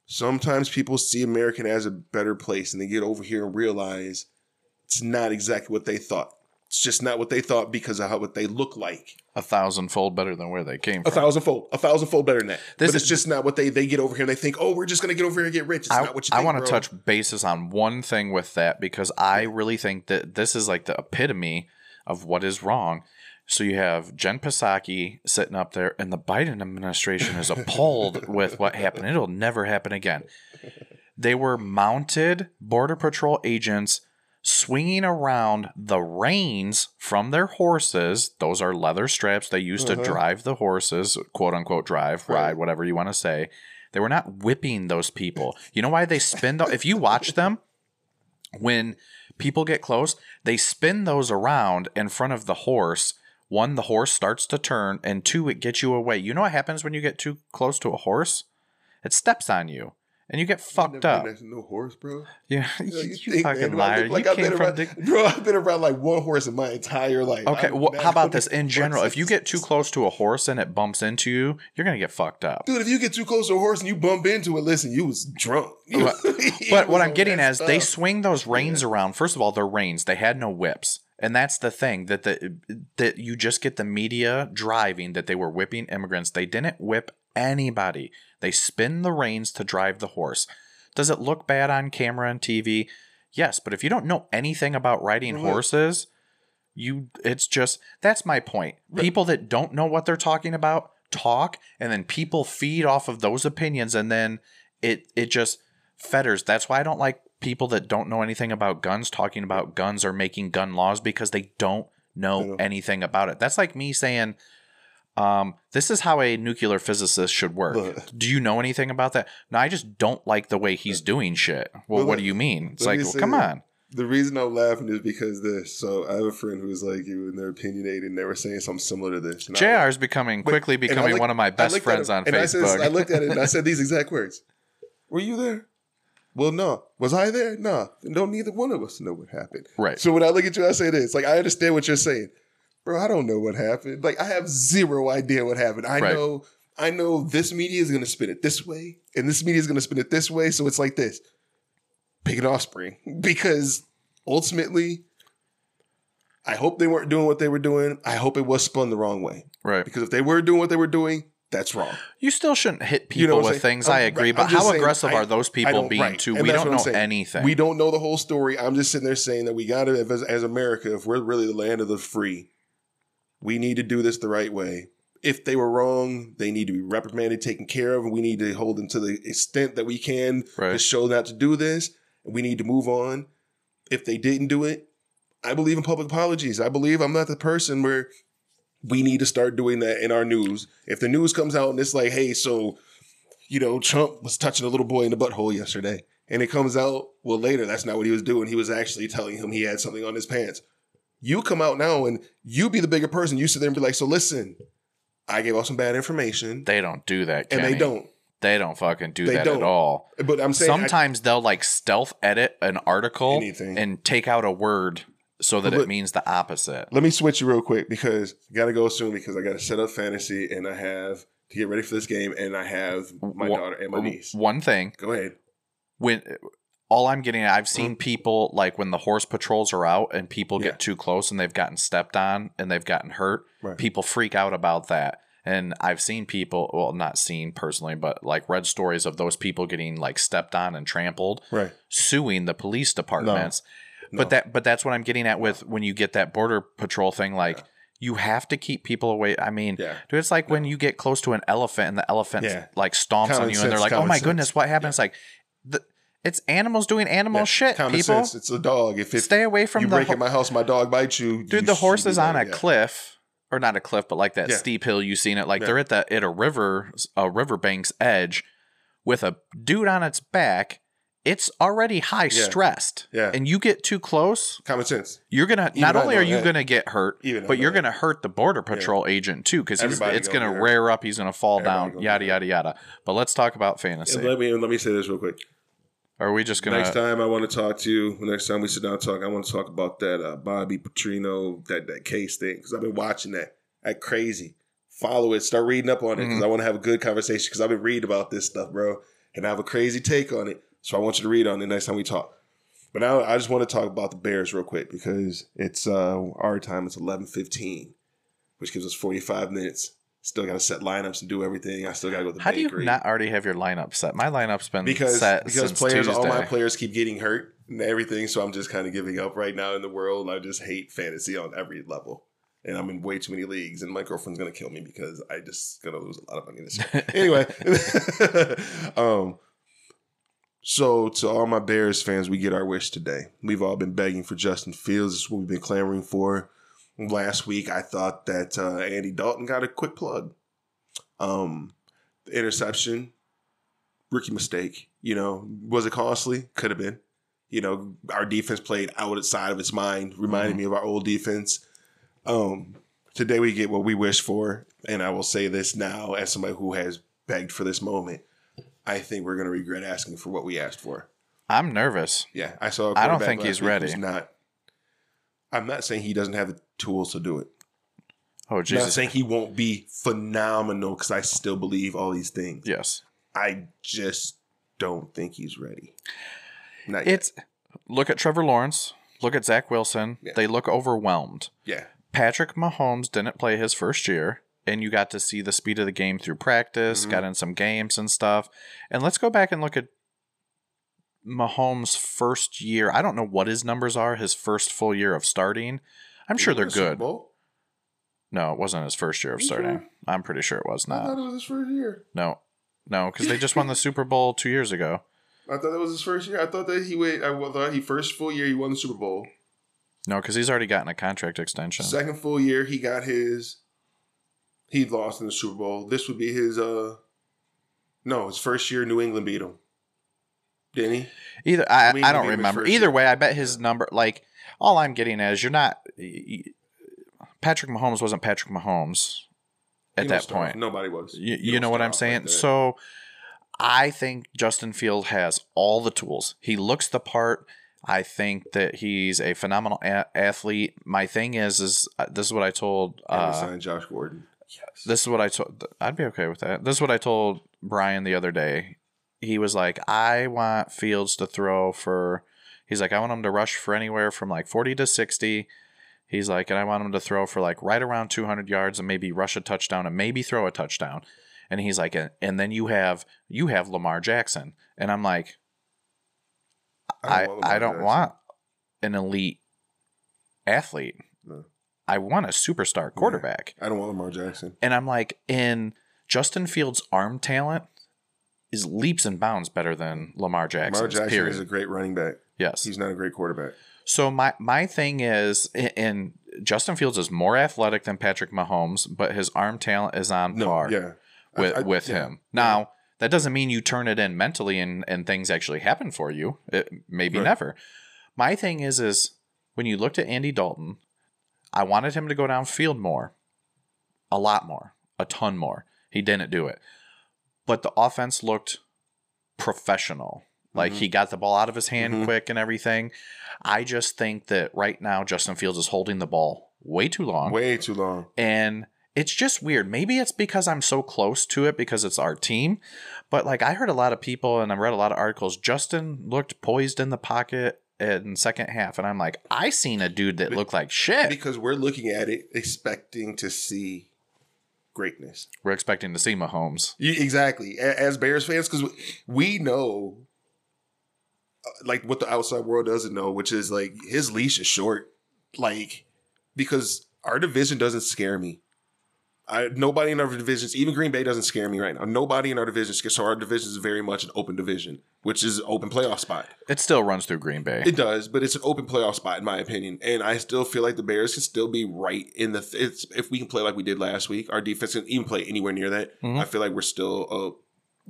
sometimes people see American as a better place and they get over here and realize it's not exactly what they thought. It's just not what they thought because of how what they look like. A thousandfold better than where they came from. A thousandfold, a thousandfold better than that. This but it's is- just not what they they get over here and they think, oh, we're just gonna get over here and get rich. It's I, not what you I think. want bro. to touch bases on one thing with that because I really think that this is like the epitome of what is wrong. So you have Jen Psaki sitting up there, and the Biden administration is appalled with what happened. It'll never happen again. They were mounted Border Patrol agents swinging around the reins from their horses. Those are leather straps they used Uh-huh. to drive the horses, quote unquote, drive, Right. ride, whatever you want to say. They were not whipping those people. You know why they spin? The, if you watch them, when people get close, they spin those around in front of the horse. One, the horse starts to turn, and two, it gets you away. You know what happens when you get too close to a horse? It steps on you, and you get fucked up. no horse, bro. Yeah, You, you, know, you you think, fucking man, do I liar. like you I've came from around, Dick- bro. I've been around like one horse in my entire life. Okay, well, how about this in general? If you get too close to a horse and it bumps into you, you're gonna get fucked up. Dude, if you get too close to a horse and you bump into it, listen, you was drunk. You But- But what I'm getting at is they swing those reins around. First of all, they're reins. They had no whips. And that's the thing that the that you just get the media driving that they were whipping immigrants. They didn't whip anybody. They spin the reins to drive the horse. Does it look bad on camera and TV? Yes, but if you don't know anything about riding Right. horses, you it's just that's my point. People that don't know what they're talking about talk and then people feed off of those opinions and then it it just fetters. That's why I don't like people that don't know anything about guns talking about guns or making gun laws because they don't know anything about it. That's like me saying um, this is how a nuclear physicist should work. Look. Do you know anything about that? No, I just don't like the way he's doing shit. Well, what do you mean? It's like, well, come that. on. The reason I'm laughing is because this. So I have a friend who's like you, and they're opinionated, and they were saying something similar to this. And JR is becoming But- quickly becoming looked- one of my best friends him, on and I, said, I looked at it and I said these exact words. Were you there? Well, no. Was I there? No. Don't neither one of us know what happened. Right. So when I look at you, I say this. Like, I understand what you're saying. Bro, I don't know what happened. Like, I have zero idea what happened. I Right. know I know this media is gonna spin it this way, and this media is gonna spin it this way. So it's like this. Pick an offspring. Because ultimately, I hope they weren't doing what they were doing. I hope it was spun the wrong way. right. Because if they were doing what they were doing, that's wrong. You still shouldn't hit people You know with saying? things. I'm- I agree, right, but how saying, aggressive I- are those people being right. too? And We don't know saying. anything. We don't know the whole story. I'm just sitting there saying that we got to, as, as America, if we're really the land of the free, we need to do this the right way. If they were wrong, they need to be reprimanded, taken care of, and we need to hold them to the extent that we can to show not to do this. And we need to move on. If they didn't do it, I believe in public apologies. I believe I'm not the person where we need to start doing that in our news. If the news comes out and it's like, hey, so you know, Trump was touching a little boy in the butthole yesterday. And it comes out, well, later, that's not what he was doing. He was actually telling him he had something on his pants. You come out now and you be the bigger person. You sit there and be like, so listen, I gave out some bad information. They don't do that, and they don't. They don't fucking do They that don't. at all. But I'm saying, I- Sometimes they'll like stealth edit an article Anything. and take out a word so that But- it means the opposite. let me switch you real quick because I got to go soon because I got to set up fantasy and I have to get ready for this game and I have my Wha- daughter and my niece. One thing Go ahead. when all I'm getting I've seen mm. people like when the horse patrols are out and people Yeah. get too close and they've gotten stepped on and they've gotten hurt. Right. People freak out about that. And I've seen people, well, not seen personally, but like read stories of those people getting like stepped on and trampled, Right. suing the police departments. No. But that, but that's what I'm getting at with when you get that border patrol thing. Like Yeah. you have to keep people away. I mean, Yeah. dude, it's like when you get close to an elephant and the elephant Yeah. like stomps Common on you, and they're like, "Oh my sense. goodness, what happened?" It's like, the, it's animals doing animal Yeah. shit. Common people, sense. It's a dog. If, if stay away from you the break ho- in my house, my dog bites you. you dude. The horse is on a yeah. cliff, or not a cliff, but like that Yeah. steep hill. You've seen it? Like they're at the at a river, a riverbank's edge, with a dude on its back. It's already high stressed, Yeah. and you get too close, Common sense. you're gonna. Even not only are you that. gonna get hurt, Even but you're that. gonna hurt the border patrol agent too, because it's gonna gonna rear up. He's gonna fall Everybody down. gonna Yada yada yada. But let's talk about fantasy. And let me let me say this real quick. Are we just gonna? Next time I want to talk to you. Next time we sit down and talk, I want to talk about that uh, Gabby Petito that that case thing because I've been watching that. That crazy. Follow it. Start reading up on it because Mhm. I want to have a good conversation because I've been reading about this stuff, bro, and I have a crazy take on it. So I want you to read on it next time we talk. But now I just want to talk about the Bears real quick because it's uh, our time. It's eleven fifteen, which gives us forty five minutes. Still got to set lineups and do everything. I still got to go to the How do you not already have your lineup set? My lineup's been because set because since players, Tuesday. all my players keep getting hurt and everything. So I'm just kind of giving up right now in the world. I just hate fantasy on every level, and I'm in way too many leagues. And my girlfriend's gonna kill me because I just gonna lose a lot of money this year. anyway, um, so to all my Bears fans, we get our wish today. We've all been begging for Justin Fields. This is what we've been clamoring for. Last week, I thought that uh, Andy Dalton got a quick plug. Um, the interception, rookie mistake. You know, was it costly? Could have been. You know, our defense played outside of its mind, reminded Mhm. me of our old defense. Um, today we get what we wish for, and I will say this now as somebody who has begged for this moment. I think we're going to regret asking for what we asked for. I'm nervous. Yeah, I saw. a I don't think he's ready. who's Not. I'm not saying he doesn't have the tools to do it. Oh I'm not Jesus! saying he won't be phenomenal because I still believe all these things. yes, I just don't think he's ready. Not yet. it's look at Trevor Lawrence. Look at Zach Wilson. Yeah. They look overwhelmed. yeah, Patrick Mahomes didn't play his first year, and you got to see the speed of the game through practice. Mhm. Got in some games and stuff. And let's go back and look at Mahomes' first year. I don't know what his numbers are. His first full year of starting. I'm sure they're won a Super good. No, it wasn't his first year of starting. sure? I'm pretty sure it was not. I thought it was his first year. No, no, because they just won the Super Bowl two years ago. I thought that was his first year. I thought that he wait. I thought he first full year he won the Super Bowl. No, because he's already gotten a contract extension. Second full year he got his. He lost in the Super Bowl. This would be his. uh No, his first year. New England beat him. Didn't he? Either I, I don't remember. Either year. way, I bet his number. Like all I'm getting is you're not. Patrick Mahomes wasn't Patrick Mahomes at He that point. nobody was. You, you know what I'm saying? like so I think Justin Field has all the tools. He looks the part. I think that he's a phenomenal a- athlete. My thing is, is uh, this is what I told. Uh, signed Josh Gordon. Yes. this is what I told. I'd be okay with that. This is what I told Brian the other day. He was like, I want Fields to throw for. He's like, I want him to rush for anywhere from like 40 to 60. He's like, and I want him to throw for like right around 200 yards and maybe rush a touchdown and maybe throw a touchdown. And he's like, and, then you have you have Lamar Jackson, and I'm like, I want I Lamar don't Jackson. want an elite athlete. No. I want a superstar quarterback. I don't want Lamar Jackson. And I'm like, in Justin Fields' arm talent is leaps and bounds better than Lamar Jackson's. Lamar Jackson period. is a great running back. Yes. He's not a great quarterback. So my my thing is, and Justin Fields is more athletic than Patrick Mahomes, but his arm talent is on No, par yeah. I- with I- with yeah. him. Now that doesn't mean you turn it in mentally and and things actually happen for you. It, maybe Right. never. My thing is is when you looked at Andy Dalton, I wanted him to go downfield more, a lot more, a ton more. He didn't do it, but the offense looked professional. Like Mhm. he got the ball out of his hand Mhm. quick and everything. I just think that right now Justin Fields is holding the ball way too long Way too long. and it's just weird. Maybe it's because I'm so close to it because it's our team. But like I heard a lot of people and I read a lot of articles. Justin looked poised in the pocket in second half, and I'm like, I seen a dude that looked like shit. Because we're looking at it expecting to see greatness. We're expecting to see Mahomes. Exactly. As Bears fans, because we know like what the outside world doesn't know, which is like his leash is short. Like, because our division doesn't scare me. I, nobody in our divisions, even Green Bay doesn't scare me right now. Nobody in our division scares. So our division is very much an open division, which is an open playoff spot. It still runs through Green Bay. It does, but it's an open playoff spot in my opinion, and I still feel like the Bears can still be right in the. Th- it's, if we can play like we did last week, our defense can even play anywhere near that. Mhm. I feel like we're still.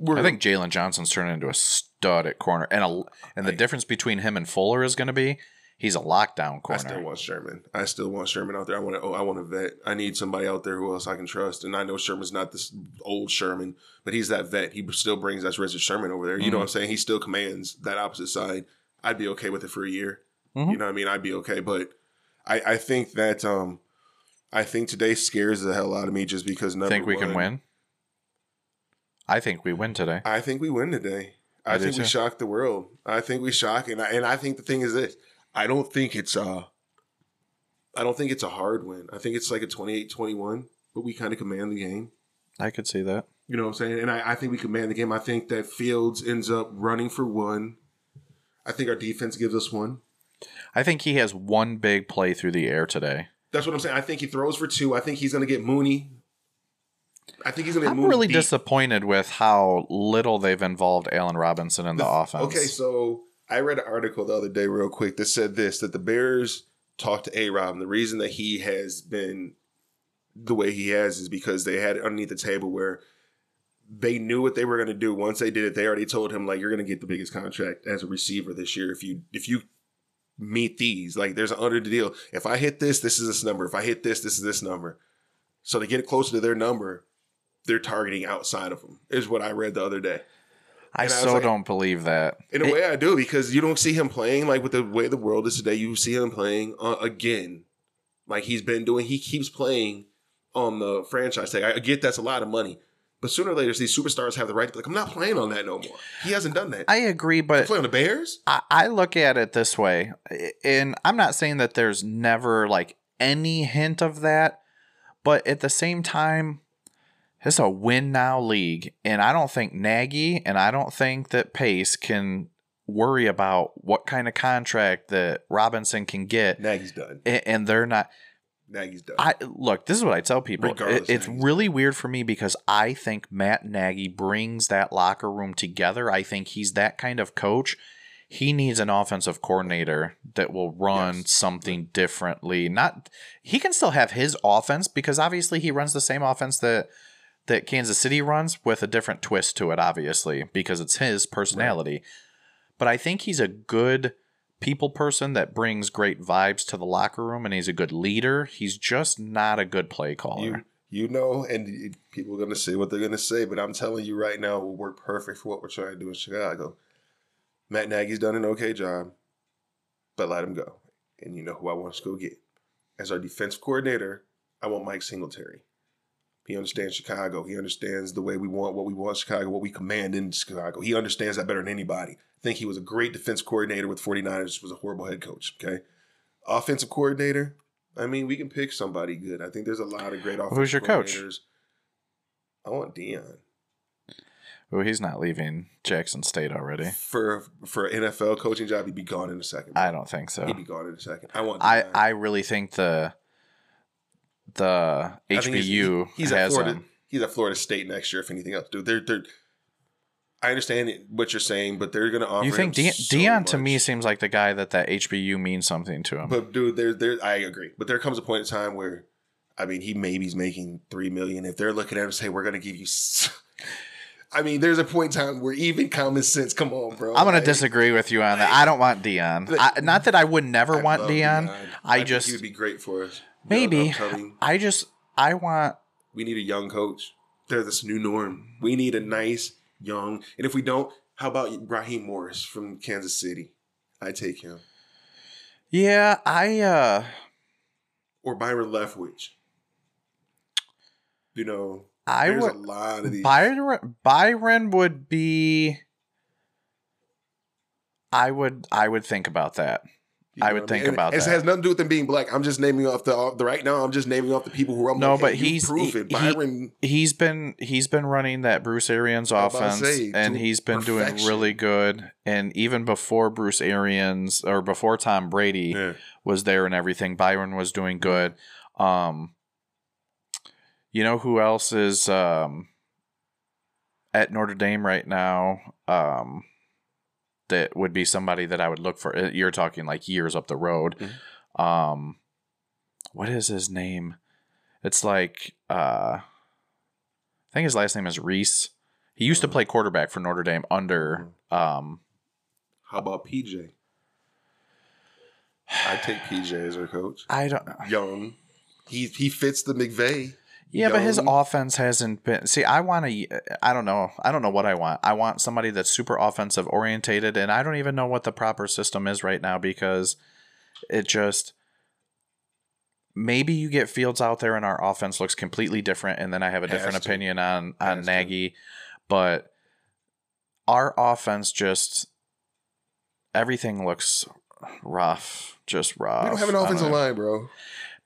I think Jaylon Johnson's turning into a stud at corner, and a and the I- difference between him and Fuller is going to be he's a lockdown corner. I still want Sherman. I still want Sherman out there. I want to. Oh, I want a vet. I need somebody out there who else I can trust. And I know Sherman's not this old Sherman, but he's that vet. He still brings that Richard Sherman over there. You know what I'm saying? He still commands that opposite side. I'd be okay with it for a year. Mhm. You know what I mean? I'd be okay. But I, I think that um, I think today scares the hell out of me just because number Think we can win? I think we win today. I think we win today. I, I think we too. shock the world. I think we shock, and I, and I think the thing is this: I don't think it's uh, I don't think it's a hard win. I think it's like a 28-21, but we kind of command the game. I could see that. You know what I'm saying? And I, I think we command the game. I think that Fields ends up running for one. I think our defense gives us one. I think he has one big play through the air today. That's what I'm saying. I think he throws for two. I think he's going to get Mooney. I think he's going to I'm really beat. disappointed with how little they've involved Allen Robinson in the, offense. Okay, so I read an article the other day, real quick, that said this: that the Bears talked to A. Rob, and the reason that he has been the way he has is because they had it underneath the table where they knew what they were going to do. Once they did it, they already told him like, "You're going to get the biggest contract as a receiver this year if you if you meet these. Like, there's an under the deal. If I hit this, this is this number. If I hit this, this is this number. So to get it closer to their number." They're targeting outside of them, is what I read the other day. I I so like- don't believe that. In a It- way, I do because you don't see him playing like with the way the world is today. You see him playing uh, again, like he's been doing. He keeps playing on the franchise tag. I get that's a lot of money, but sooner or later, these superstars have the right to be like, I'm not playing on that no more. He hasn't done that. I agree, but play on the Bears. I, I look at it this way, and I'm not saying that there's never like any hint of that, but at the same time, it's a win now league, and I don't think Nagy and I don't think that Pace can worry about what kind of contract that Robinson can get, Nagy's done. and they're not. Nagy's done. I look. This is what I tell people. It- it's really weird for me because I think Matt Nagy brings that locker room together. I think he's that kind of coach. He needs an offensive coordinator that will run Yes. something differently. Not he can still have his offense because obviously he runs the same offense that that Kansas City runs with a different twist to it. Obviously because it's his personality. But I think he's a good people person that brings great vibes to the locker room and he's a good leader. He's just not a good play caller. you you know, and people are gonna say what they're gonna say, but I'm telling you right now, it will work perfect for what we're trying to do in Chicago. Matt Nagy's done an okay job, but let him go. And you know who I want to go get as our defensive coordinator. I want Mike Singletary. He understands Chicago. He understands the way we want what we want Chicago, what we command in Chicago. He understands that better than anybody. I think he was a great defense coordinator with 49ers, was a horrible head coach. Okay. Offensive coordinator, I mean, we can pick somebody good. I think there's a lot of great offensive Who's your coach? I want Deion. Oh, he's not leaving Jackson State already. For for an NFL coaching job, he'd be gone in a second. I don't think so. He'd be gone in a second. I want I, I really think the the I think he's- HBCU he's, at Florida. him. He's at Florida State next year. If anything else, dude, they're they're. I understand what you're saying, but they're going to offer. You think De- so Deion to me seems like the guy that that HBCU means something to him. But dude, there, there, I agree. But there comes a point in time where, I mean, he maybe's making three million. If they're looking at him and say, "We're going to give you," s-" I mean, there's a point in time where even common sense. Come on, bro. I'm gonna Like, disagree with you on that. I don't want Deion. I, not that I would never I want Deion. I think just he would be great for us. Maybe. I just I want we need a young coach. They're this new norm. We need a nice young, and if we don't, how about Raheem Morris from Kansas City? I take him yeah, I uh or Byron Leftwich. You know, I there's would a lot of these. Byron Byron would be I would I would think about that. You I would think mean? about it that. It has nothing to do with them being black. I'm just naming off the, the right now. I'm just naming off the people who are. No, like, but hey, he's- prove he- it. Byron. He's been he's been running that Bruce Arians I was about to offense say, and he's been doing really good and even before Bruce Arians or before Tom Brady yeah. was there and everything Byron was doing good. Um you know who else is um at Notre Dame right now? Um that would be somebody that I would look for. Uh, You're talking like years up the road. Mm-hmm. Um, what is his name? It's like uh, I think his last name is Reese. He used to Uh-huh. play quarterback for Notre Dame under. Um, How about PJ? I take PJ as our coach. I don't. Young. He he fits the McVay. Yeah, but his offense hasn't been. See, I want to. I don't know. I don't know what I want. I want somebody that's super offensive orientated, and I don't even know what the proper system is right now because it just. Maybe you get Fields out there and our offense looks completely different, and then I have a Has different to. opinion on on Has to. Nagy, but our offense just everything looks rough, just rough. We don't have an offensive line, bro.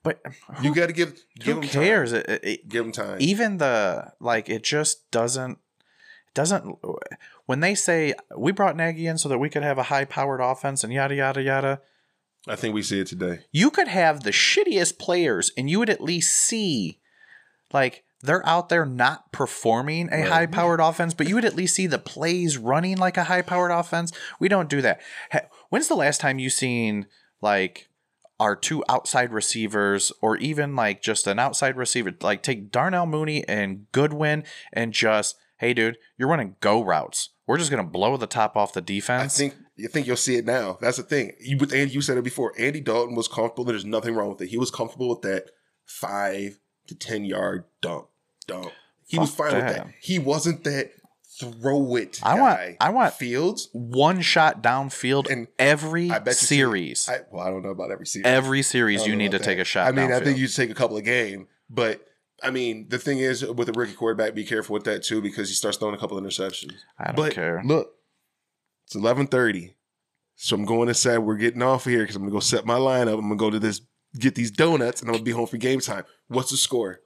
But You got to give give who cares? Time. It, it, Give him time. even the like it just doesn't doesn't when they say we brought Nagy in so that we could have a high powered offense and yada yada yada I think we see it today. you could have the shittiest players and you would at least see like they're out there not performing a Right. high powered offense but you would at least see the plays running like a high powered offense we don't do that when's the last time you seen like our two outside receivers or even like just an outside receiver like take Darnell Mooney and Goodwin and just hey dude you're running go routes we're just gonna blow the top off the defense. I think you think you'll see it now. That's the thing. You but and you said it before. Andy Dalton was comfortable. There's nothing wrong with it. He was comfortable with that five to ten yard dump. Dump. He was Fuck fine with that. He wasn't that throw it. I want- I want- Fields. one shot downfield And every I bet you see- series. I, well, I don't know about every series. every series you need to about take a shot. I mean, I think you take a couple of game, but I mean, the thing is with a rookie quarterback, be careful with that too because he starts throwing a couple of interceptions. I don't but care. look, it's eleven thirty, so I'm going to say we're getting off here because I'm gonna go set my lineup. I'm gonna go to this, get these donuts, and I'm gonna be home for game time. What's the score?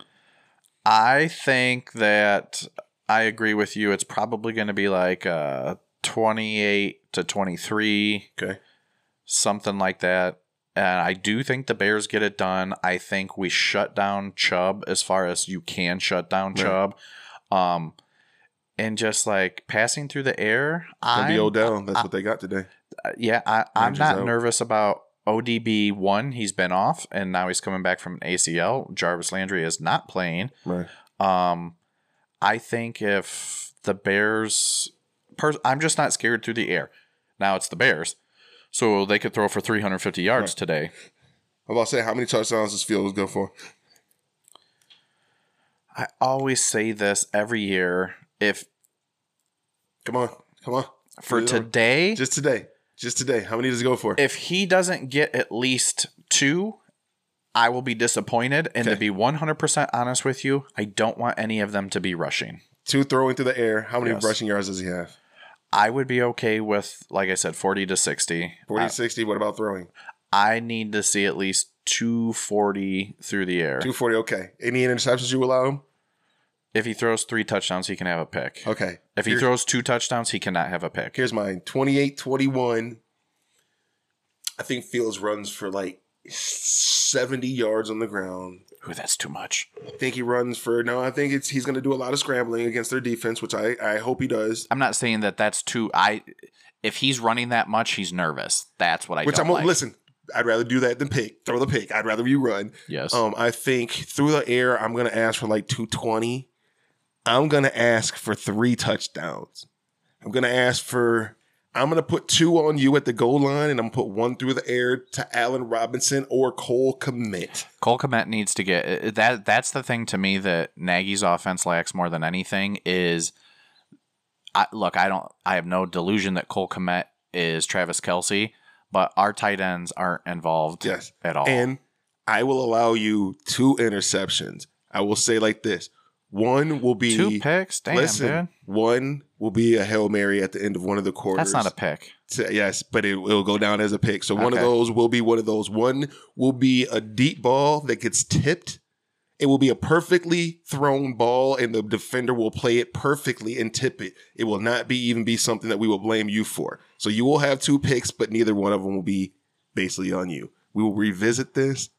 I think that I agree with you. It's probably going to be like uh, 28 to 23, Okay, something like that. And I do think the Bears get it done. I think we shut down Chubb as far as you can shut down Right. Chubb. Um, and just like passing through the air, gonna be Odell. That's I- what they got today. Uh, yeah, I, I'm not out. nervous about ODB one. He's been off, and now he's coming back from an ACL. Jarvis Landry is not playing. Right. Um, I think if the Bears, pers- I'm just not scared through the air. Now it's the Bears, so they could throw for 350 yards Right. today. I'm about to say how many touchdowns does Fields go for? I always say this every year. If Come on, come on. for today, just today, just today, how many does it go for? if he doesn't get at least two, I will be disappointed. And to be 100% honest with you, I don't want any of them to be rushing. Two throwing through the air. How many Yes. rushing yards does he have? I would be okay with, like I said, 40 to 60. 40, I, 60. What about throwing? I need to see at least 240 through the air. 240. Okay. Any interceptions you allow him? If he throws three touchdowns, he can have a pick. Okay. If he throws two touchdowns, he cannot have a pick. Here's mine 28 21. I think Fields runs for like 70 yards on the ground. Ooh, that's too much. I think he runs for no. I think it's he's going to do a lot of scrambling against their defense, which I I hope he does. I'm not saying that that's too. I if he's running that much, he's nervous. That's what I. Which I'm like. listen. I'd rather do that than pick. Throw the pick. I'd rather you run. Yes. Um, I think through the air, I'm going to ask for like 220. I'm going to ask for three touchdowns. I'm going to ask for, I'm going to put two on you at the goal line, and I'm going to put one through the air to Allen Robinson or Cole Kmet. Cole Kmet needs to get uh, that. That's the thing to me that Nagy's offense lacks more than anything is. I, look, I don't. I have no delusion that Cole Kmet is Travis Kelce, but our tight ends aren't involved Yes. at all. And I will allow you two interceptions. I will say like this One will be Two picks? Damn, listen, dude. one will be a hail mary at the end of one of the quarters. That's not a pick. So, yes, but it will go down as a pick. So one of those will be one of those. One will be a deep ball that gets tipped. It will be a perfectly thrown ball, and the defender will play it perfectly and tip it. It will not be even be something that we will blame you for. So you will have two picks, but neither one of them will be basically on you. We will revisit this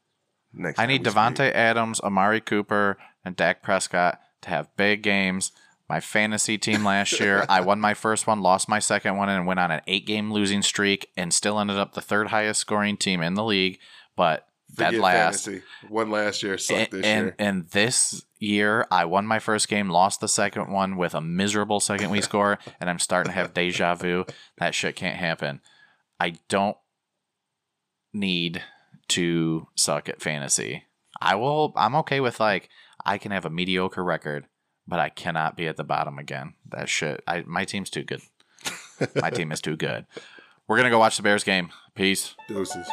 next. I need. Davante Adams, Amari Cooper, and Dak Prescott to have big games. My fantasy team last year, I won my first one, lost my second one, and went on an eight game losing streak and still ended up the third highest scoring team in the league. But that last. fantasy. One last year, sucked And, this and, year. and this year, I won my first game, lost the second one with a miserable second week score, and I'm starting to have deja vu. That shit can't happen. I don't need to suck at fantasy. I will. I'm okay with like I can have a mediocre record, but I cannot be at the bottom again. That shit. I my team's too good. My team is too good. We're gonna go watch the Bears game. Peace. Doses.